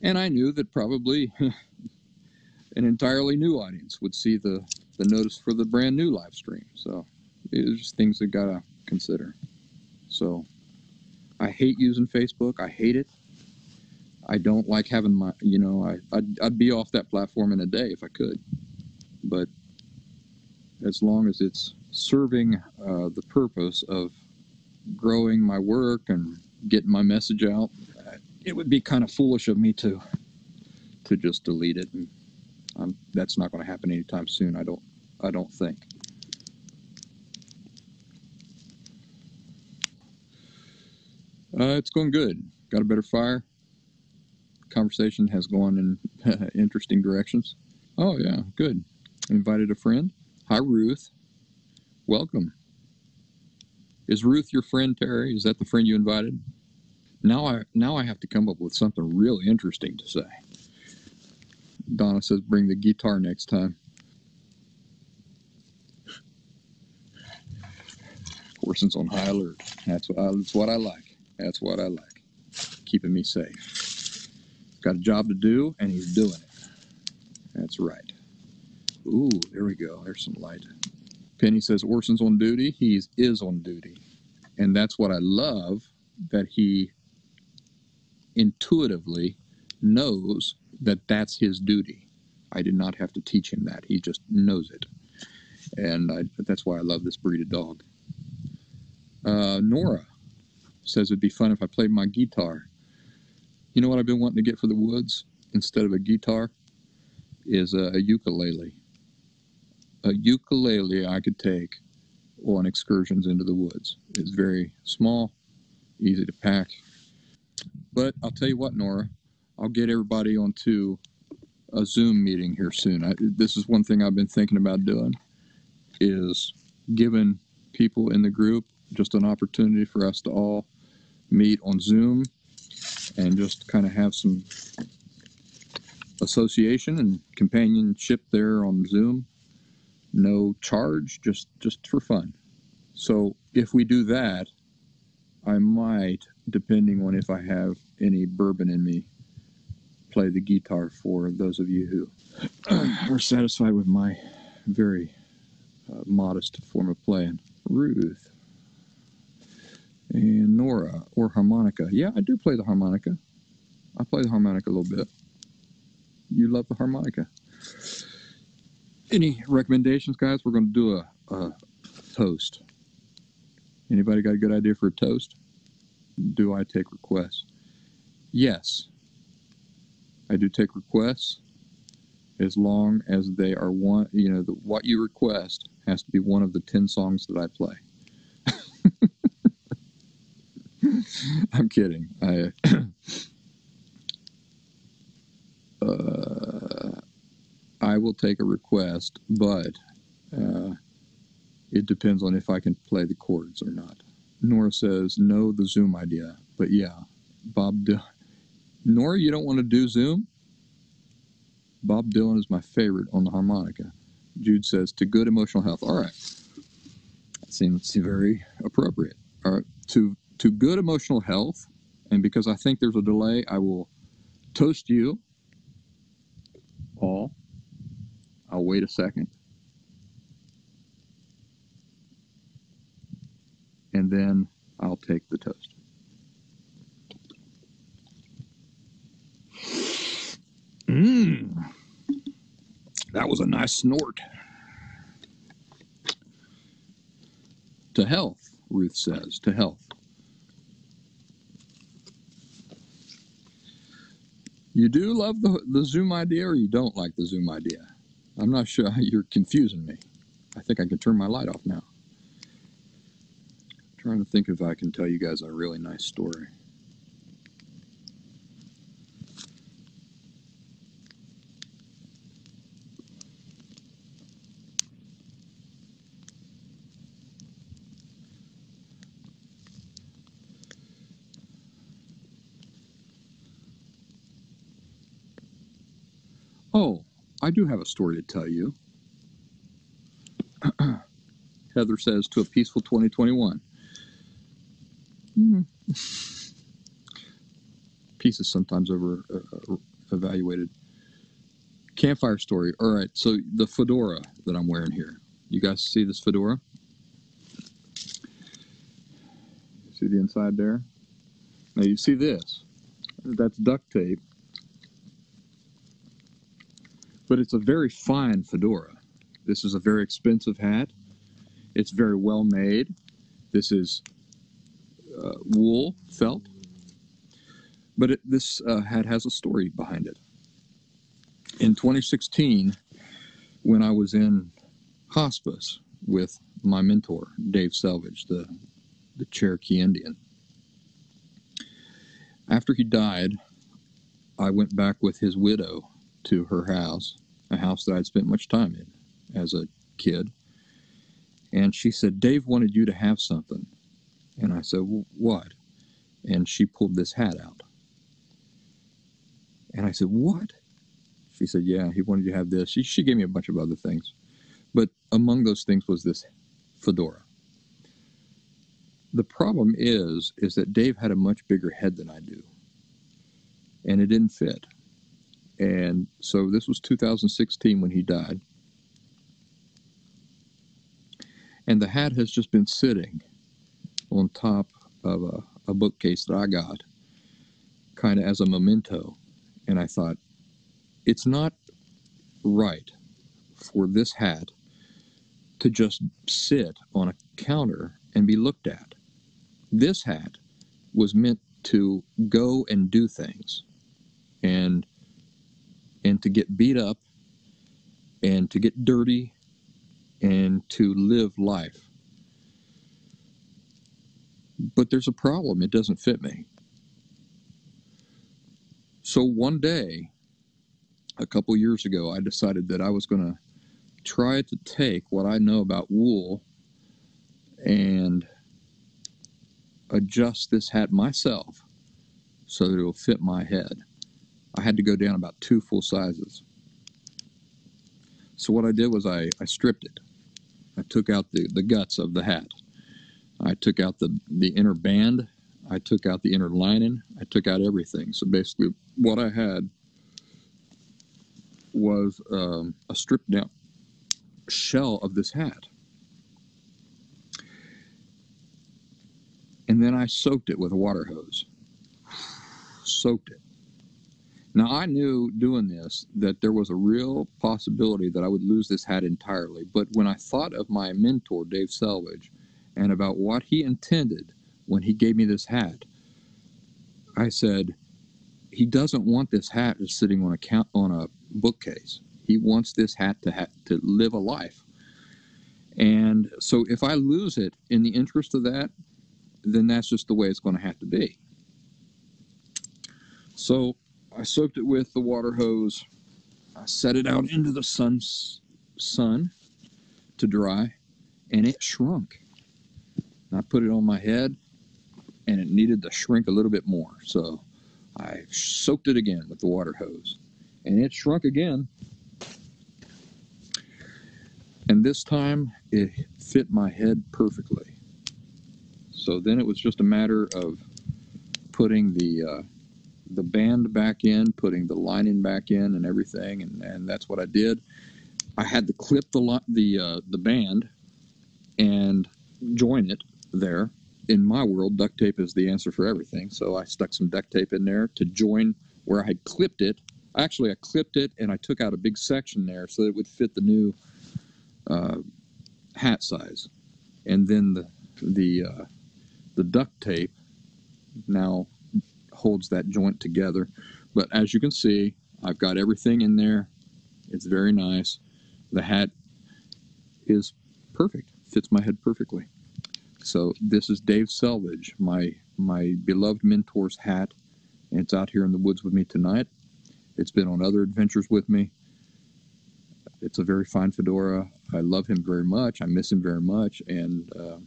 And I knew that probably [LAUGHS] an entirely new audience would see the, the notice for the brand new live stream. So it's just things that got to consider. So I hate using Facebook. I hate it. I don't like having my, you know, I, I'd, I'd be off that platform in a day if I could. But as long as it's serving uh, the purpose of growing my work and getting my message out, it would be kind of foolish of me to to just delete it. And um, that's not going to happen anytime soon. I don't. I don't think. Uh, it's going good. Got a better fire. Conversation has gone in [LAUGHS] interesting directions. Oh yeah, good. Invited a friend. Hi Ruth. Welcome. Is Ruth your friend, Terry? Is that the friend you invited? Now I now I have to come up with something really interesting to say. Donna says, "Bring the guitar next time." Orson's on high alert. That's what I, that's what I like. That's what I like. Keeping me safe. Got a job to do, and he's doing it. That's right. Ooh, there we go. There's some light. Penny says Orson's on duty. He is on duty. And that's what I love that he intuitively knows that that's his duty. I did not have to teach him that. He just knows it. And I, that's why I love this breed of dog. Uh, Nora says it'd be fun if I played my guitar. You know what I've been wanting to get for the woods instead of a guitar? Is a, a ukulele a ukulele I could take on excursions into the woods. It's very small, easy to pack. But I'll tell you what, Nora, I'll get everybody onto a Zoom meeting here soon. I, this is one thing I've been thinking about doing is giving people in the group just an opportunity for us to all meet on Zoom and just kind of have some association and companionship there on Zoom no charge, just just for fun. So if we do that, I might, depending on if I have any bourbon in me, play the guitar for those of you who [CLEARS THROAT] are satisfied with my very uh, modest form of playing. Ruth and Nora or harmonica. Yeah, I do play the harmonica. I play the harmonica a little bit. You love the harmonica. Any recommendations, guys? We're going to do a, a toast. Anybody got a good idea for a toast? Do I take requests? Yes. I do take requests. as long as they are one. You know, the, what you request has to be one of the ten songs that I play. [LAUGHS] I'm kidding. I. [CLEARS THROAT] uh, I will take a request, but uh, it depends on if I can play the chords or not. Nora says, no, the Zoom idea. But yeah, Bob Dylan. Nora, you don't want to do Zoom? Bob Dylan is my favorite on the harmonica. Jude says, to good emotional health. All right. That seems very appropriate. All right. To, to good emotional health, and because I think there's a delay, I will toast you all. I'll wait a second. and then I'll take the toast. Mmm. That was a nice snort. To health, Ruth says, to health. You do love the, the Zoom idea or you don't like the Zoom idea? I'm not sure. You're confusing me. I think I can turn my light off now trying to think if I can tell you guys a really nice story. Oh, I do have a story to tell you. [CLEARS THROAT] Heather says to a peaceful 2021. Mm. Pieces sometimes over uh, evaluated. Campfire story. All right, so the fedora that I'm wearing here. You guys see this fedora? See the inside there? Now you see this. That's duct tape. But it's a very fine fedora. This is a very expensive hat. It's very well made. This is uh, wool felt. But it, this uh, hat has a story behind it. In 2016, when I was in hospice with my mentor, Dave Selvage, the, the Cherokee Indian, after he died, I went back with his widow to her house, a house that I'd spent much time in as a kid. And she said, Dave wanted you to have something. And I said, well, What? And she pulled this hat out. And I said, What? She said, Yeah, he wanted you to have this. She, she gave me a bunch of other things. But among those things was this fedora. The problem is, is that Dave had a much bigger head than I do. And it didn't fit. And so this was 2016 when he died. And the hat has just been sitting on top of a, a bookcase that I got, kind of as a memento. And I thought, it's not right for this hat to just sit on a counter and be looked at. This hat was meant to go and do things and and to get beat up and to get dirty and to live life but there's a problem. It doesn't fit me. So one day, a couple years ago, I decided that I was going to try to take what I know about wool and adjust this hat myself so that it will fit my head. I had to go down about two full sizes. So what I did was I, I stripped it. I took out the, the guts of the hat. I took out the, the inner band. I took out the inner lining. I took out everything. So basically, what I had was um, a stripped down shell of this hat. And then I soaked it with a water hose. soaked it. Now, I knew doing this that there was a real possibility that I would lose this hat entirely. But when I thought of my mentor, Dave Selvage, and about what he intended when he gave me this hat. I said, he doesn't want this hat just sitting on a count, on a bookcase. He wants this hat to ha- to live a life. And so if I lose it in the interest of that, then that's just the way it's going to have to be. So I soaked it with the water hose. I set it out into the sun's sun to dry, and it shrunk. And I put it on my head, and it needed to shrink a little bit more. So I soaked it again with the water hose, and it shrunk again. And this time it fit my head perfectly. So then it was just a matter of putting the uh, the band back in, putting the lining back in, and everything, and, and that's what I did. I had to clip the the uh, the band and join it there. In my world, duct tape is the answer for everything. So I stuck some duct tape in there to join where I had clipped it. Actually, I clipped it and I took out a big section there so that it would fit the new uh, hat size. And then the the uh, the duct tape now holds that joint together. But as you can see, I've got everything in there. It's very nice. The hat is perfect, fits my head perfectly. So this is Dave Selvage, my my beloved mentor's hat, and it's out here in the woods with me tonight. It's been on other adventures with me. It's a very fine fedora. I love him very much. I miss him very much, and uh,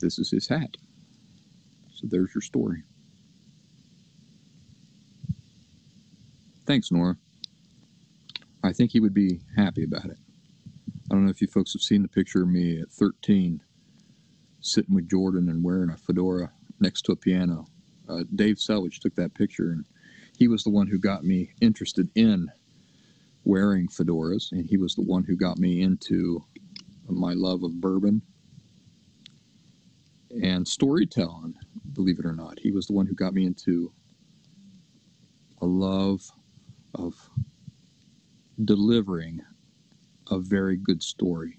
this is his hat. So there's your story. Thanks, Nora. I think he would be happy about it. I don't know if you folks have seen the picture of me at 13 sitting with Jordan and wearing a fedora next to a piano. Uh, Dave Selvage took that picture, and he was the one who got me interested in wearing fedoras, and he was the one who got me into my love of bourbon and storytelling, believe it or not. He was the one who got me into a love of delivering a very good story.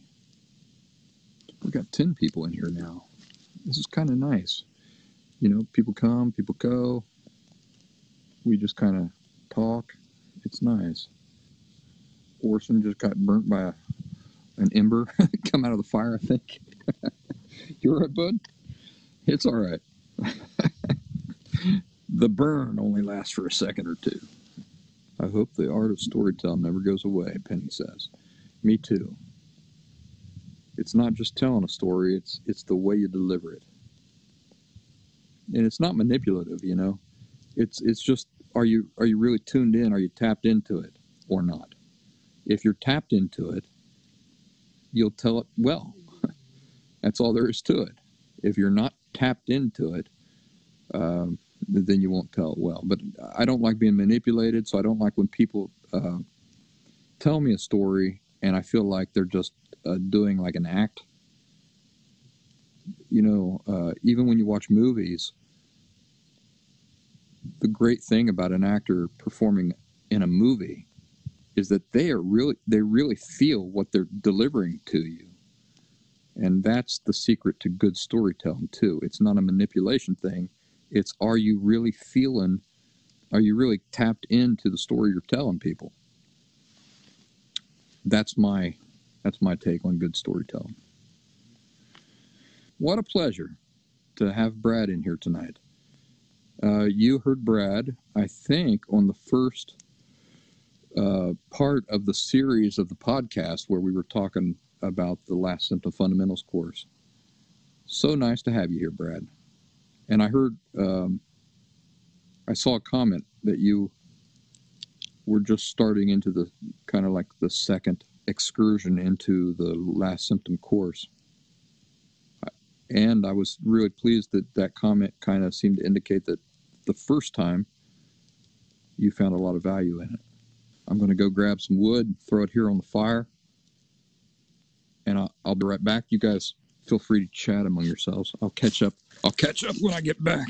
We've got 10 people in here now. This is kind of nice. You know, people come, people go. We just kind of talk. It's nice. Orson just got burnt by a, an ember [LAUGHS] come out of the fire, I think. [LAUGHS] you are right, bud? It's all right. the burn only lasts for a second or two. I hope the art of storytelling never goes away, Penny says. Me too. It's not just telling a story, it's it's the way you deliver it. And it's not manipulative, you know. It's it's just are you are you really tuned in? Are you tapped into it or not? If you're tapped into it, you'll tell it well. [LAUGHS] That's all there is to it. If you're not tapped into it, um, then you won't tell it well. But I don't like being manipulated, so I don't like when people uh, tell me a story and I feel like they're just uh, doing like an act. You know, uh, even when you watch movies, the great thing about an actor performing in a movie is that they are really they really feel what they're delivering to you. And that's the secret to good storytelling too. It's not a manipulation thing. It's are you really feeling are you really tapped into the story you're telling people? That's my that's my take on good storytelling. What a pleasure to have Brad in here tonight. Uh, you heard Brad, I think, on the first uh, part of the series of the podcast where we were talking about the Last Symptom Fundamentals course. So nice to have you here, Brad. And I heard, um, I saw a comment that you were just starting into the kind of like the second excursion into the Last Symptom course. And I was really pleased that that comment kind of seemed to indicate that the first time you found a lot of value in it. I'm going to go grab some wood, throw it here on the fire, and I'll, I'll be right back. You guys feel free to chat among yourselves. I'll catch up. I'll catch up when I get back.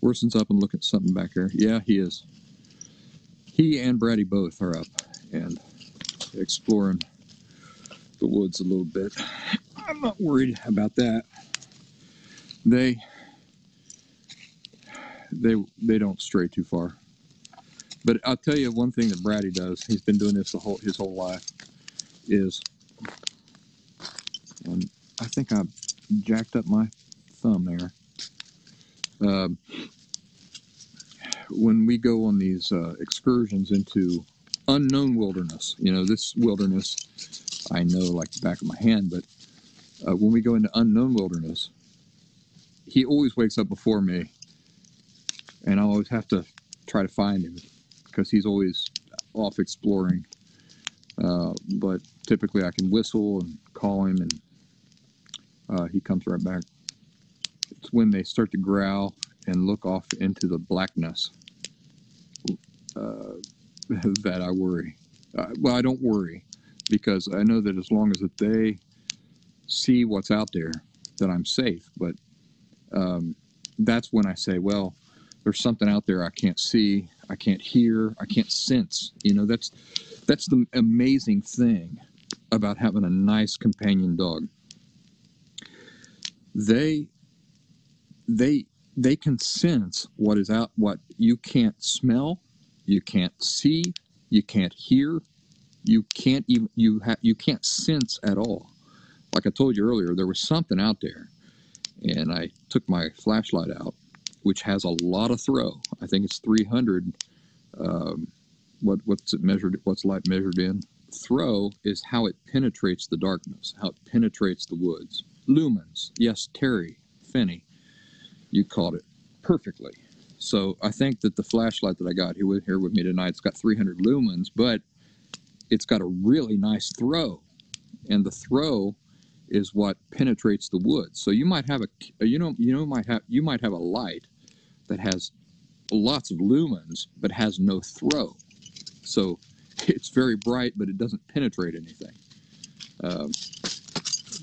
Orson's up and looking at something back there. Yeah, he is. He and Brady both are up and exploring the woods a little bit. I'm not worried about that. They they they don't stray too far. But I'll tell you one thing that Brady does. He's been doing this the whole his whole life. Is and I think I jacked up my thumb there. Um, when we go on these uh, excursions into unknown wilderness, you know, this wilderness I know like the back of my hand, but uh, when we go into unknown wilderness, he always wakes up before me, and I always have to try to find him because he's always off exploring. Uh, but typically, I can whistle and call him, and uh, he comes right back. It's when they start to growl and look off into the blackness uh, [LAUGHS] that I worry. Uh, well, I don't worry because I know that as long as that they see what's out there, that I'm safe. But um, that's when I say, well, there's something out there I can't see, I can't hear, I can't sense. You know, that's that's the amazing thing about having a nice companion dog. They they they can sense what is out what you can't smell, you can't see, you can't hear, you can't even you have you can't sense at all. Like I told you earlier, there was something out there, and I took my flashlight out, which has a lot of throw. I think it's 300. Um, what what's it measured? What's light measured in? Throw is how it penetrates the darkness, how it penetrates the woods. Lumens, yes, Terry Finney, you caught it perfectly. So I think that the flashlight that I got here with, here with me tonight, it's got 300 lumens, but it's got a really nice throw, and the throw is what penetrates the wood. So you might have a you know you know might have you might have a light that has lots of lumens but has no throw. So [LAUGHS] it's very bright, but it doesn't penetrate anything. Um,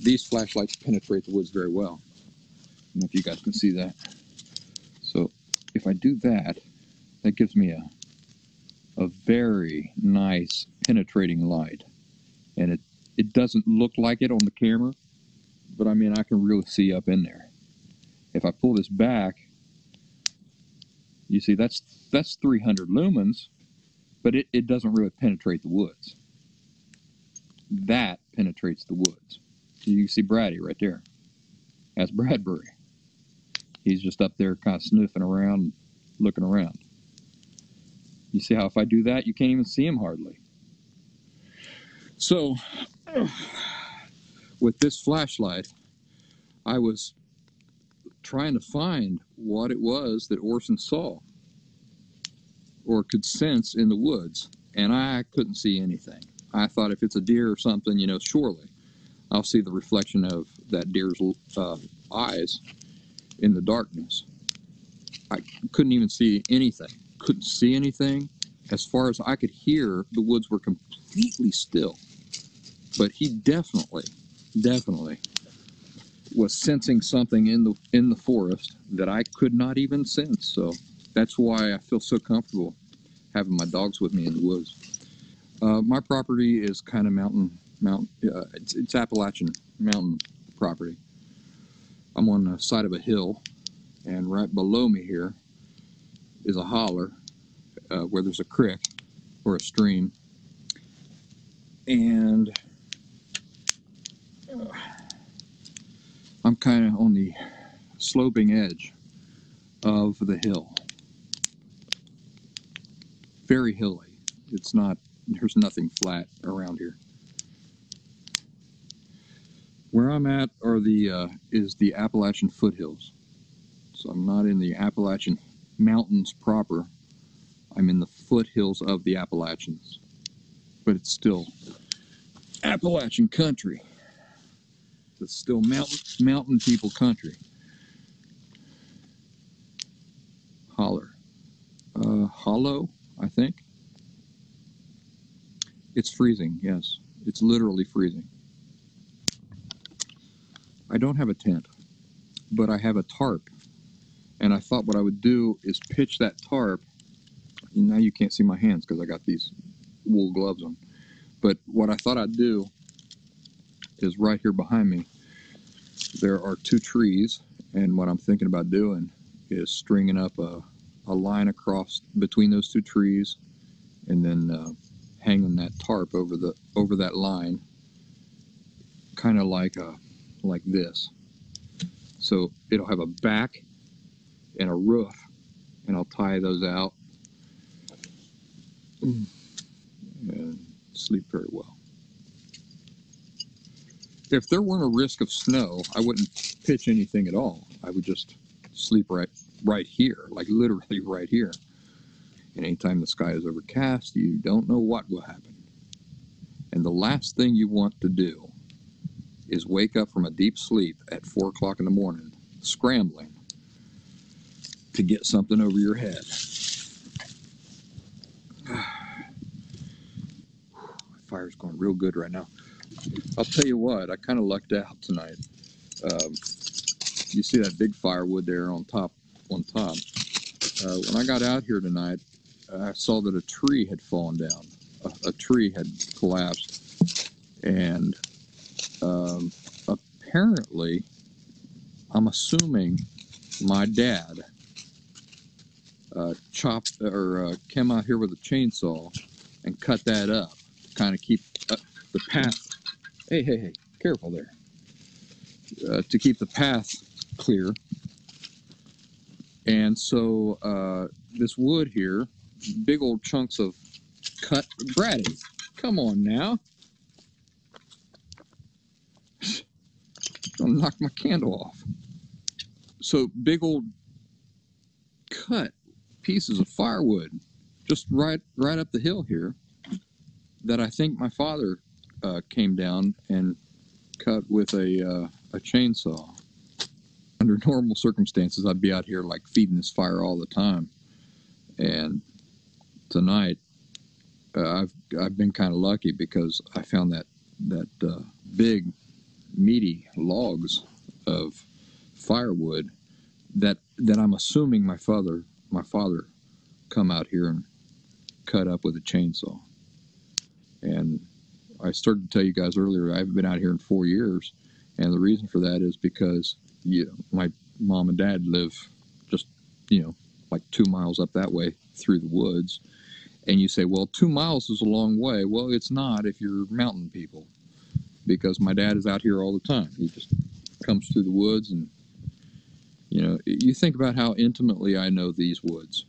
these flashlights penetrate the woods very well. I don't know if you guys can see that. So if I do that, that gives me a a very nice penetrating light. And it, it doesn't look like it on the camera, but I mean, I can really see up in there. If I pull this back, you see that's that's 300 lumens, but it, it doesn't really penetrate the woods. That penetrates the woods. You see Brady right there. That's Bradbury. He's just up there kind of sniffing around, looking around. You see how if I do that, you can't even see him hardly. So, [CLEARS THROAT] with this flashlight, I was trying to find what it was that Orson saw or could sense in the woods, and I couldn't see anything. I thought if it's a deer or something, you know, surely I'll see the reflection of that deer's uh, eyes in the darkness. I couldn't even see anything couldn't see anything. As far as I could hear, the woods were completely still. But he definitely, definitely was sensing something in the in the forest that I could not even sense. So that's why I feel so comfortable having my dogs with me in the woods. Uh, my property is kind of mountain mountain. Uh, it's, it's Appalachian mountain property. I'm on the side of a hill, and right below me here is a holler uh, where there's a creek or a stream. And uh, I'm kind of on the sloping edge of the hill. Very hilly. It's not, there's nothing flat around here. Where I'm at are the uh, is the Appalachian foothills. So I'm not in the Appalachian mountains proper. I'm in the foothills of the Appalachians, but it's still Appalachian country. It's still mountain mountain people country. Holler, uh, hollow, I think. It's freezing. Yes, it's literally freezing. I don't have a tent, but I have a tarp and I thought what I would do is pitch that tarp. Now you can't see my hands because I got these wool gloves on. But what I thought I'd do is right here behind me, there are two trees. And what I'm thinking about doing is stringing up a, a line across between those two trees and then uh, hanging that tarp over the over that line, kind of like a like this. So it'll have a back and a roof, and I'll tie those out and sleep very well. If there weren't a risk of snow, I wouldn't pitch anything at all. I would just sleep right right here, like literally [LAUGHS] right here. And anytime the sky is overcast, you don't know what will happen. And the last thing you want to do is wake up from a deep sleep at four o'clock in the morning, scrambling to get something over your head. [SIGHS] Fire's going real good right now. I'll tell you what, I kind of lucked out tonight. Um, you see that big firewood there on top, on top. Uh, when I got out here tonight, I saw that a tree had fallen down. A, a tree had collapsed, and um, apparently, I'm assuming my dad uh, chopped or uh, came out here with a chainsaw and cut that up to kind of keep uh, the path. Hey, hey, hey, careful there. Uh, to keep the path clear. And so uh, this wood here, big old chunks of cut. Brady, come on now. I'll knock my candle off. So big old cut pieces of firewood just right right up the hill here that I think my father uh, came down and cut with a uh, a chainsaw. Under normal circumstances, I'd be out here like feeding this fire all the time, and tonight uh, I've I've been kind of lucky because I found that that uh, big meaty logs of firewood that that I'm assuming my father my father come out here and cut up with a chainsaw. And I started to tell you guys earlier I haven't been out here in four years, and the reason for that is because you know, my mom and dad live just you know like two miles up that way through the woods. And you say, well, two miles is a long way. Well, it's not if you're mountain people because my dad is out here all the time. He just comes through the woods and you know, you think about how intimately I know these woods.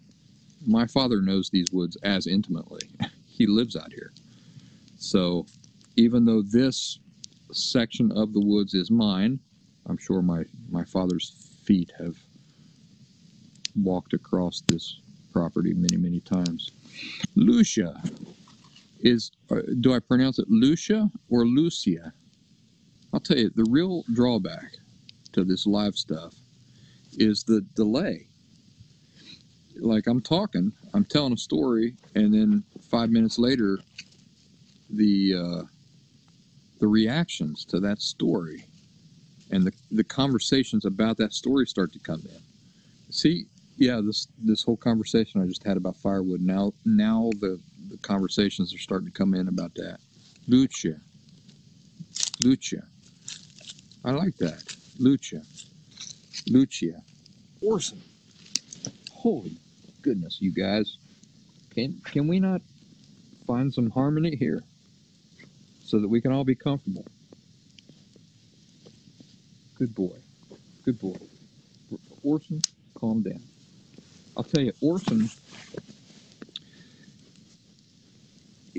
My father knows these woods as intimately. [LAUGHS] he lives out here. So, even though this section of the woods is mine, I'm sure my, my father's feet have walked across this property many, many times. Lucia is, uh, do I pronounce it Lucia or Lucia? I'll tell you, the real drawback to this live stuff is the delay. Like I'm talking, I'm telling a story, and then five minutes later, the uh, the reactions to that story and the, the conversations about that story start to come in. See, yeah, this this whole conversation I just had about firewood. Now now the, the conversations are starting to come in about that. Lucia. Lucia. I like that. Lucia. Lucia. Orson. Holy goodness, you guys. Can can we not find some harmony here? So that we can all be comfortable. Good boy. Good boy. Orson, calm down. I'll tell you, Orson,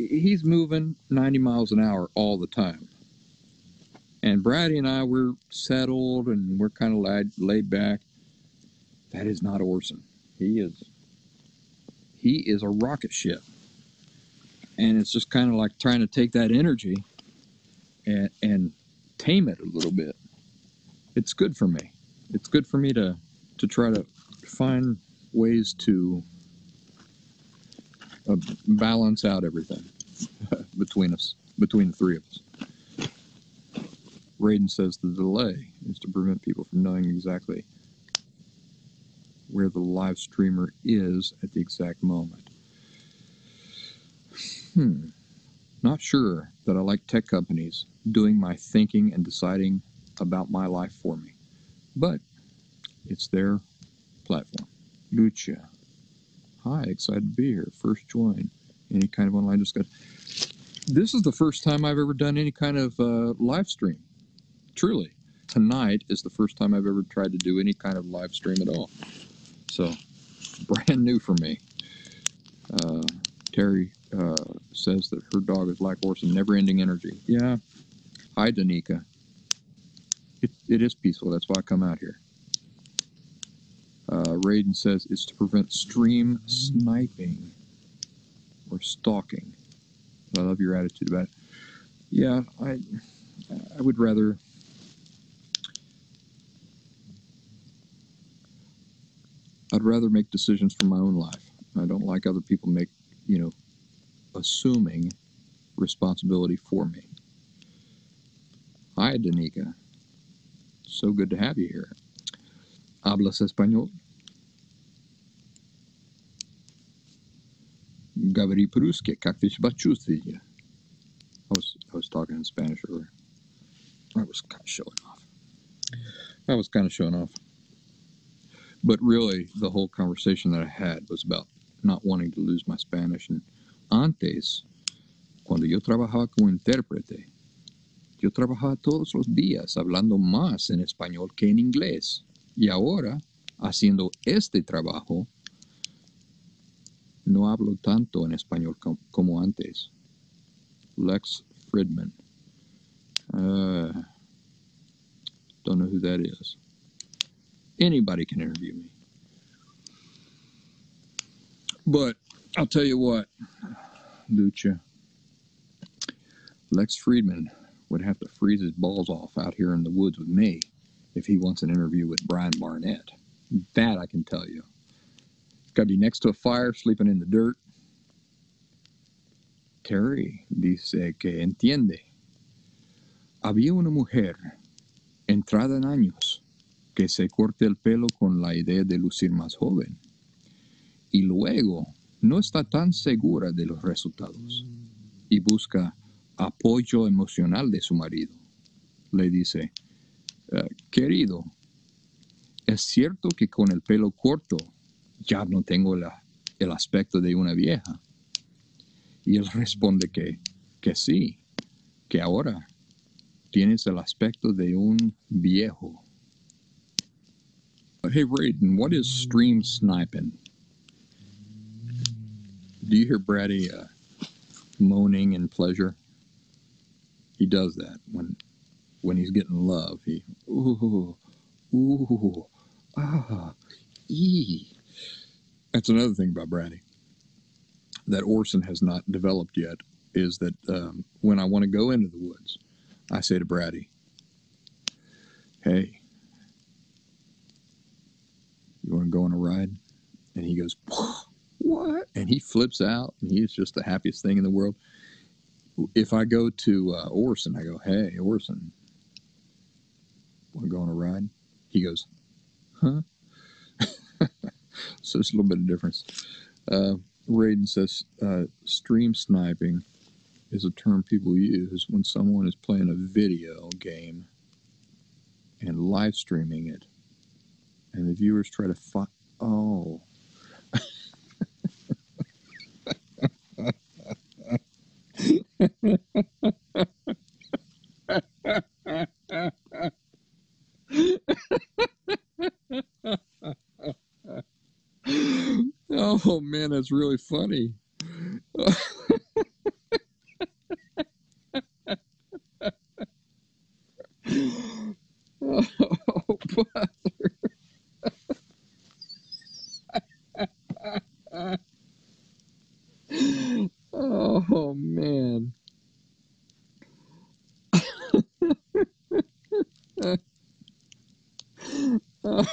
he's moving 90 miles an hour all the time. And Brady and I, we're settled and we're kind of laid, laid back. That is not Orson. He is he is a rocket ship. And it's just kind of like trying to take that energy and, and tame it a little bit. It's good for me. It's good for me to to try to find ways to uh, balance out everything [LAUGHS] between us, between the three of us. Raiden says the delay is to prevent people from knowing exactly where the live streamer is at the exact moment. Hmm. Not sure that I like tech companies doing my thinking and deciding about my life for me, but it's their platform. Lucia. Hi, excited to be here. First join. any kind of online discussion. This is the first time I've ever done any kind of uh, live stream. Truly, tonight is the first time I've ever tried to do any kind of live stream at all. So, brand new for me. Uh, Terry uh, says that her dog is like Orson and never-ending energy. Yeah. Hi, Danica. It, it is peaceful. That's why I come out here. Uh, Raiden says it's to prevent stream sniping or stalking. I love your attitude about it. Yeah, I I would rather I'd rather make decisions for my own life. I don't like other people make, you know, assuming responsibility for me. Hi, Danica. So good to have you here. ¿Hablas español? Gavri Pruske, Kaktish Bachustia. I was I was talking in Spanish earlier. I was kind of showing off. I was kind of showing off. But really, the whole conversation that I had was about not wanting to lose my Spanish. And antes, cuando yo trabajaba como intérprete, yo trabajaba todos los días hablando más en español que en inglés. Y ahora, haciendo este trabajo, no hablo tanto en español com como antes. Lex Fridman. Uh, don't know who that is. Anybody can interview me. But I'll tell you what, Lucha. Lex Fridman would have to freeze his balls off out here in the woods with me if he wants an interview with Brian Barnett. That I can tell you. Got to be next to a fire, sleeping in the dirt. Terry dice que entiende. Había una mujer entrada en años que se corte el pelo con la idea de lucir más joven y luego no está tan segura de los resultados y busca apoyo emocional de su marido. Le dice, querido, es cierto que con el pelo corto ya no tengo el aspecto de una vieja. Y él responde que, que sí, que ahora tienes el aspecto de un viejo. Hey Raiden, what is stream sniping? Do you hear Brady uh, moaning in pleasure? He does that when when he's getting love. He ooh ooh ah ee. That's another thing about Brady that Orson has not developed yet. Is that um, when I want to go into the woods, I say to Brady, "Hey, you want to go on a ride?" And he goes, "What?" And he flips out, and he's just the happiest thing in the world. If I go to uh, Orson, I go, "Hey, Orson, want to go on a ride?" He goes, "Huh?" [LAUGHS] so it's a little bit of difference. Uh, Raiden says uh, stream sniping is a term people use when someone is playing a video game and live streaming it, and the viewers try to find. Oh. [LAUGHS] oh man, that's really funny. [LAUGHS] oh, brother. oh man. oh,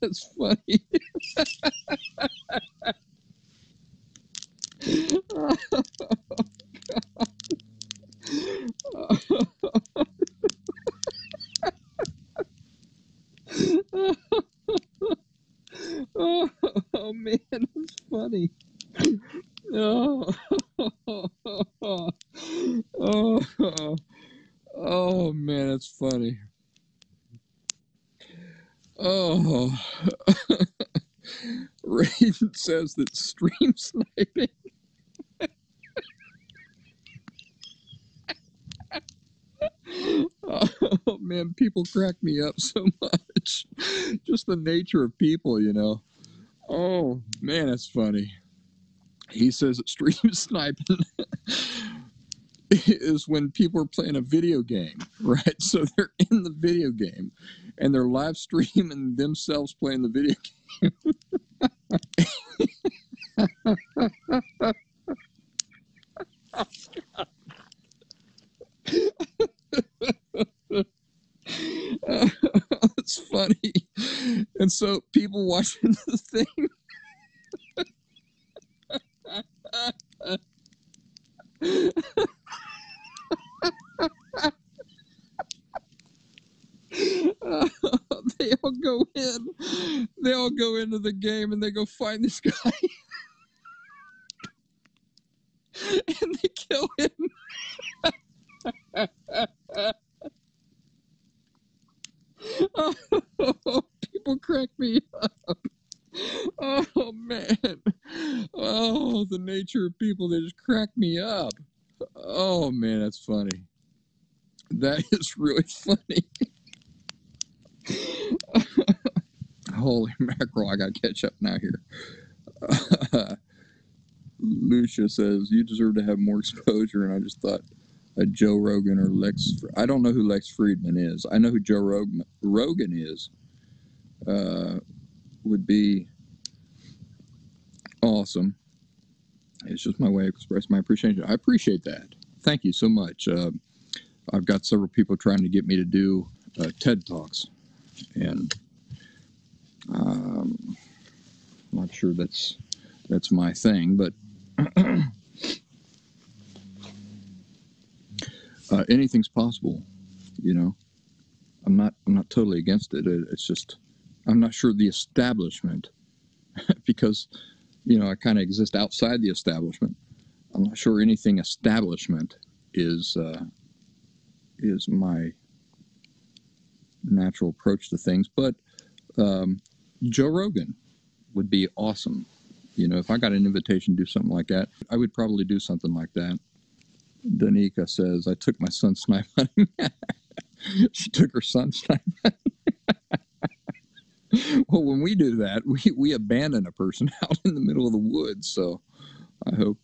that's funny. oh man, that's funny. oh, oh man, that's funny. Oh, oh, Raiden says that stream sniping. oh man, people crack me up so [LAUGHS] much. Just the nature of people, you know. Oh man, that's funny. He says stream [LAUGHS] sniping [LAUGHS] is when people are playing a video game, right? So they're in the video game and they're live streaming themselves playing the video game. It's funny. [LAUGHS] And so people watching [LAUGHS] the thing [LAUGHS] they all go in. They all go into the game and they go find this guy. and they kill him. oh, people crack me up. Oh man. Oh, the nature of people, that just crack me up. Oh man, that's funny. That [LAUGHS] is really funny. [LAUGHS] Holy mackerel, I gotta catch up now here. [LAUGHS] Lucia says, You deserve to have more exposure, and I just thought a Joe Rogan or Lex. I don't know who Lex Fridman is. I know who Joe Rogan, Rogan is. Uh, would be awesome. It's just my way of expressing my appreciation. I appreciate that. Thank you so much. Uh, I've got several people trying to get me to do uh, TED Talks, and um, I'm not sure that's that's my thing, but [CLEARS THROAT] uh, anything's possible. You know, I'm not I'm not totally against it. it it's just I'm not sure the establishment [LAUGHS] because you know I kind of exist outside the establishment. I'm not sure anything establishment is uh, is my natural approach to things, but um, Joe Rogan would be awesome. You know, if I got an invitation to do something like that, I would probably do something like that. Danica says, I took my son snipe hunting. [LAUGHS] she took her son snipe hunting. [LAUGHS] well, when we do that, we, we abandon a person [LAUGHS] out in the middle of the woods. So I hope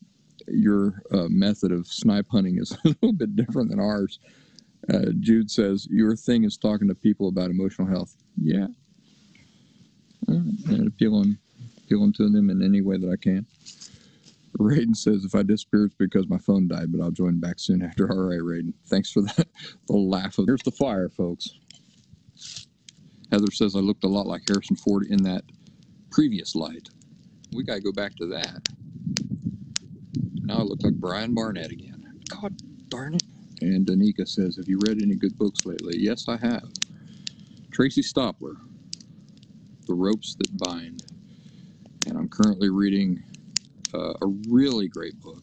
your uh, method of snipe hunting is [LAUGHS] a little bit different than ours. Uh, Jude says, Your thing is talking to people about emotional health. Yeah. And appealing, appealing to them in any way that I can. Raiden says, If I disappear, it's because my phone died, but I'll join back soon after. All right, Raiden. Thanks for that. the laugh. Of, here's the fire, folks. Heather says I looked a lot like Harrison Ford in that previous light. We got to go back to that. Now I look like Brian Barnett again. God darn it. And Danica says, Have you read any good books lately? Yes, I have. Tracy Stopler, The Ropes That Bind. And I'm currently reading uh, a really great book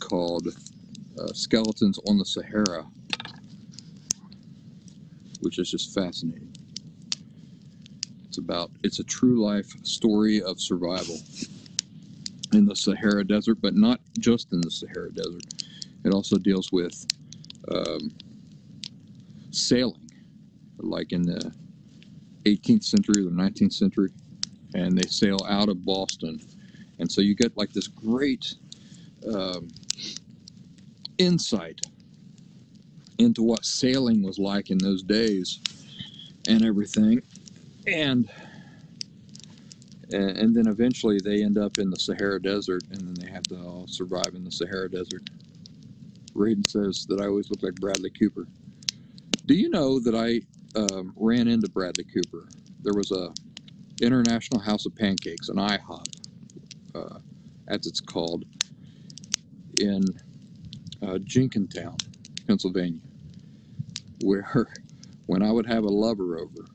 called uh, Skeletons on the Sahara, which is just fascinating. It's about it's a true life story of survival in the Sahara Desert, but not just in the Sahara Desert. It also deals with um, sailing, like in the 18th century or the 19th century, and they sail out of Boston, and so you get like this great um, insight into what sailing was like in those days and everything and and then eventually they end up in the Sahara Desert, and then they have to all survive in the Sahara Desert. Raiden says that I always look like Bradley Cooper. Do you know that I um, ran into Bradley Cooper? There was a International House of Pancakes, an IHOP, uh, as it's called, in uh, Jenkintown, Pennsylvania, where [LAUGHS] when I would have a lover over,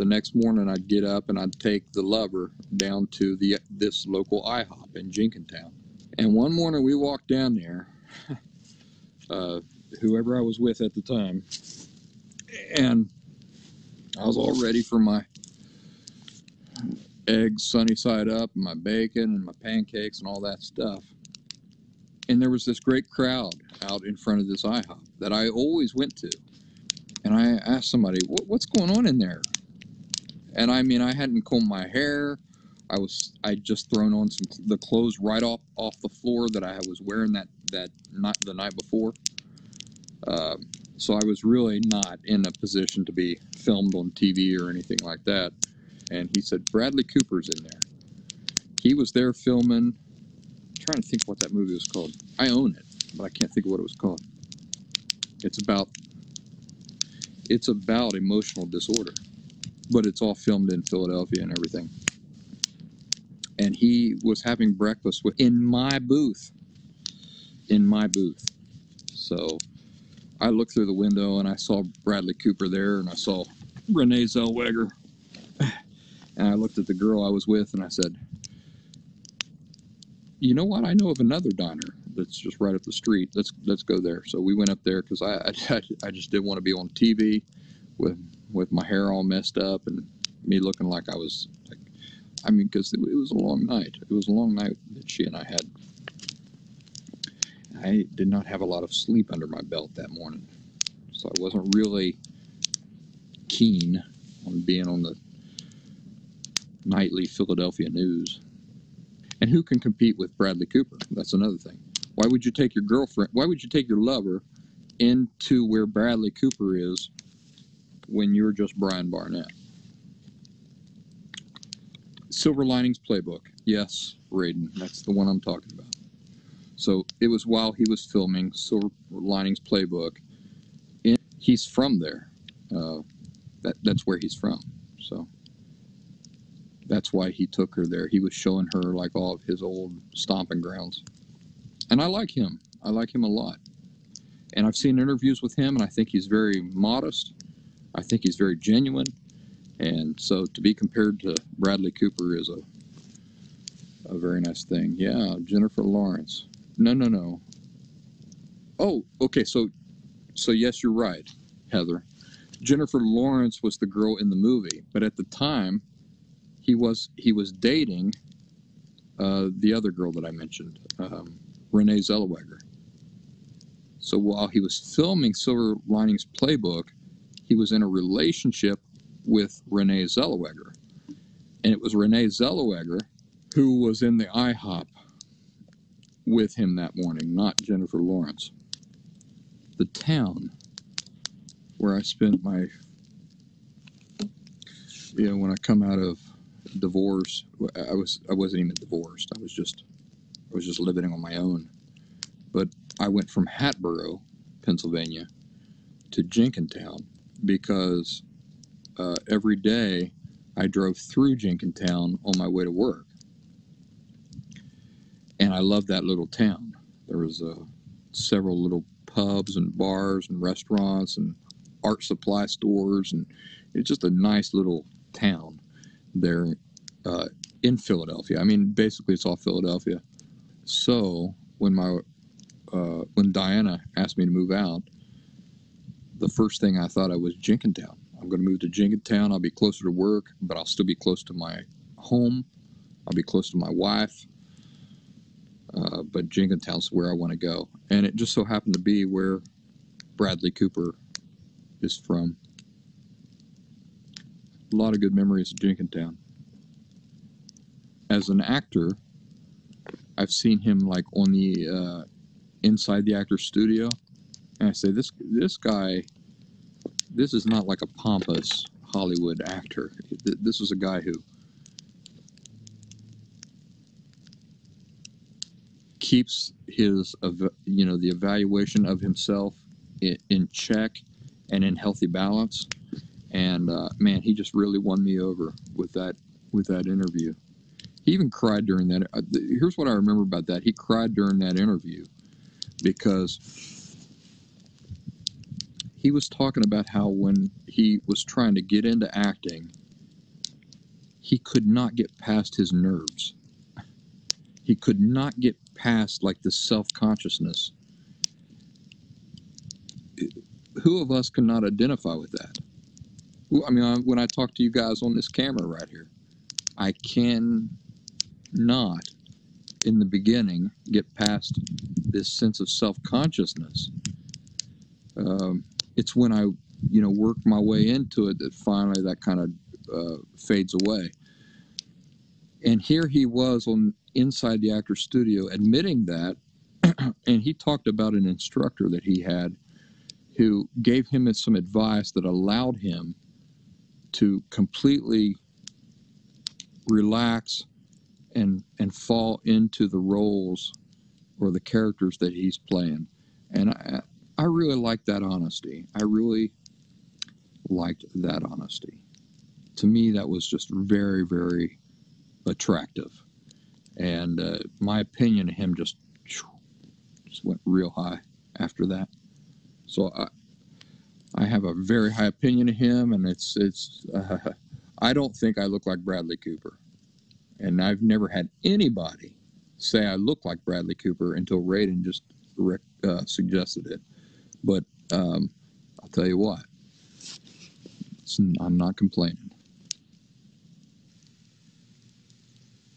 the next morning I'd get up and I'd take the lover down to the this local IHOP in Jenkintown. And one morning we walked down there, [LAUGHS] uh, whoever I was with at the time, and I was all ready for my eggs sunny side up, and my bacon, and my pancakes, and all that stuff. And there was this great crowd out in front of this IHOP that I always went to. And I asked somebody, what, "What's going on in there?" And I mean, I hadn't combed my hair. I was I just thrown on some the clothes right off off the floor that I was wearing that that night the night before. Um, so I was really not in a position to be filmed on TV or anything like that. And he said Bradley Cooper's in there. He was there filming. I'm trying to think what that movie was called. I own it, but I can't think of what it was called. It's about it's about emotional disorder, but it's all filmed in Philadelphia and everything and he was having breakfast with, in my booth. In my booth. So I looked through the window and I saw Bradley Cooper there and I saw Renee Zellweger. [SIGHS] And I looked at the girl I was with and I said, You know what? I know of another diner that's just right up the street. Let's let's go there. So we went up there because I, I [LAUGHS] I just didn't want to be on TV with with my hair all messed up and me looking like I was like I mean, because it, it was a long night. It was a long night that she and I had. I did not have a lot of sleep under my belt that morning, so I wasn't really keen on being on the nightly Philadelphia news. And who can compete with Bradley Cooper? That's another thing. Why would you take your girlfriend? Why would you take your lover into where Bradley Cooper is when you're just Brian Barnett? Silver Linings Playbook. Yes, Raiden. That's the one I'm talking about. So it was while he was filming Silver Linings Playbook. In, he's from there. Uh, that that's where he's from. So that's why he took her there. He was showing her like all of his old stomping grounds. And I like him. I like him a lot. And I've seen interviews with him, and I think he's very modest. I think he's very genuine. And so to be compared to Bradley Cooper is a a very nice thing. Yeah, Jennifer Lawrence. No, no, no. Oh, okay. So, so yes, you're right, Heather. Jennifer Lawrence was the girl in the movie, but at the time, he was he was dating uh, the other girl that I mentioned, um, Renee Zellweger. So while he was filming Silver Linings Playbook, he was in a relationship with Renee Zellweger. And it was Renee Zellweger who was in the IHOP with him that morning, not Jennifer Lawrence. The town where I spent my, you know, when I come out of divorce, I was I wasn't even divorced. I was just I was just living on my own. But I went from Hatboro, Pennsylvania, to Jenkintown because uh, every day I drove through Jenkintown on my way to work. And I loved that little town. There was uh, several little pubs and bars and restaurants and art supply stores, and it's just a nice little town there uh, in Philadelphia. I mean, basically, it's all Philadelphia. So when my uh, when Diana asked me to move out, the first thing I thought of was Jenkintown. I'm going to move to Jenkintown. I'll be closer to work, but I'll still be close to my home. I'll be close to my wife. Uh, but Jenkintown's where I want to go. And it just so happened to be where Bradley Cooper is from. A lot of good memories of Jenkintown. As an actor, I've seen him like on the uh, inside the actor's studio, and I say this this guy this is not like a pompous Hollywood actor. This is a guy who keeps his, you know, the evaluation of himself in check and in healthy balance. And uh, man, he just really won me over with that with that interview. He even cried during that. Uh, here's what I remember about that. He cried during that interview because he was talking about how when he was trying to get into acting, he could not get past his nerves. He could not get past like the self consciousness. Who of us cannot identify with that? I mean, when I talk to you guys on this camera right here, I can not, in the beginning, get past this sense of self consciousness. Um, it's when I, you know, work my way into it that finally that kind of uh, fades away. And here he was on inside the actor studio admitting that, [CLEARS THROAT] and he talked about an instructor that he had who gave him some advice that allowed him to completely relax and and fall into the roles or the characters that he's playing. And I, I really liked that honesty. I really liked that honesty. To me, that was just very, very attractive. And uh, my opinion of him just just went real high after that. So I, I have a very high opinion of him, and it's it's. Uh, I don't think I look like Bradley Cooper, and I've never had anybody say I look like Bradley Cooper until Raiden just uh, suggested it. But um, I'll tell you what, I'm not complaining.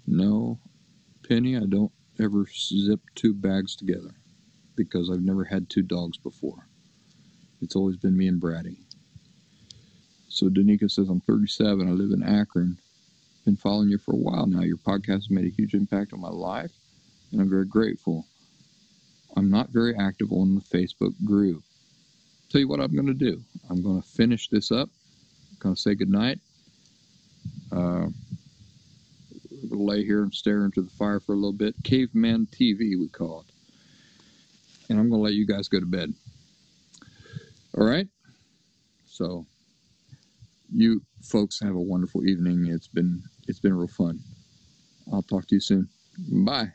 No, Penny, I don't ever zip two bags together because I've never had two dogs before. It's always been me and Brady. So Danica says, I'm 37. I live in Akron. Been following you for a while now. Your podcast has made a huge impact on my life, and I'm very grateful. I'm not very active on the Facebook group. Tell you what I'm going to do. I'm going to finish this up. I'm going to say goodnight. Uh, lay here and stare into the fire for a little bit. Caveman TV, we call it. And I'm going to let you guys go to bed. All right. So you folks have a wonderful evening. It's been it's been real fun. I'll talk to you soon. Bye.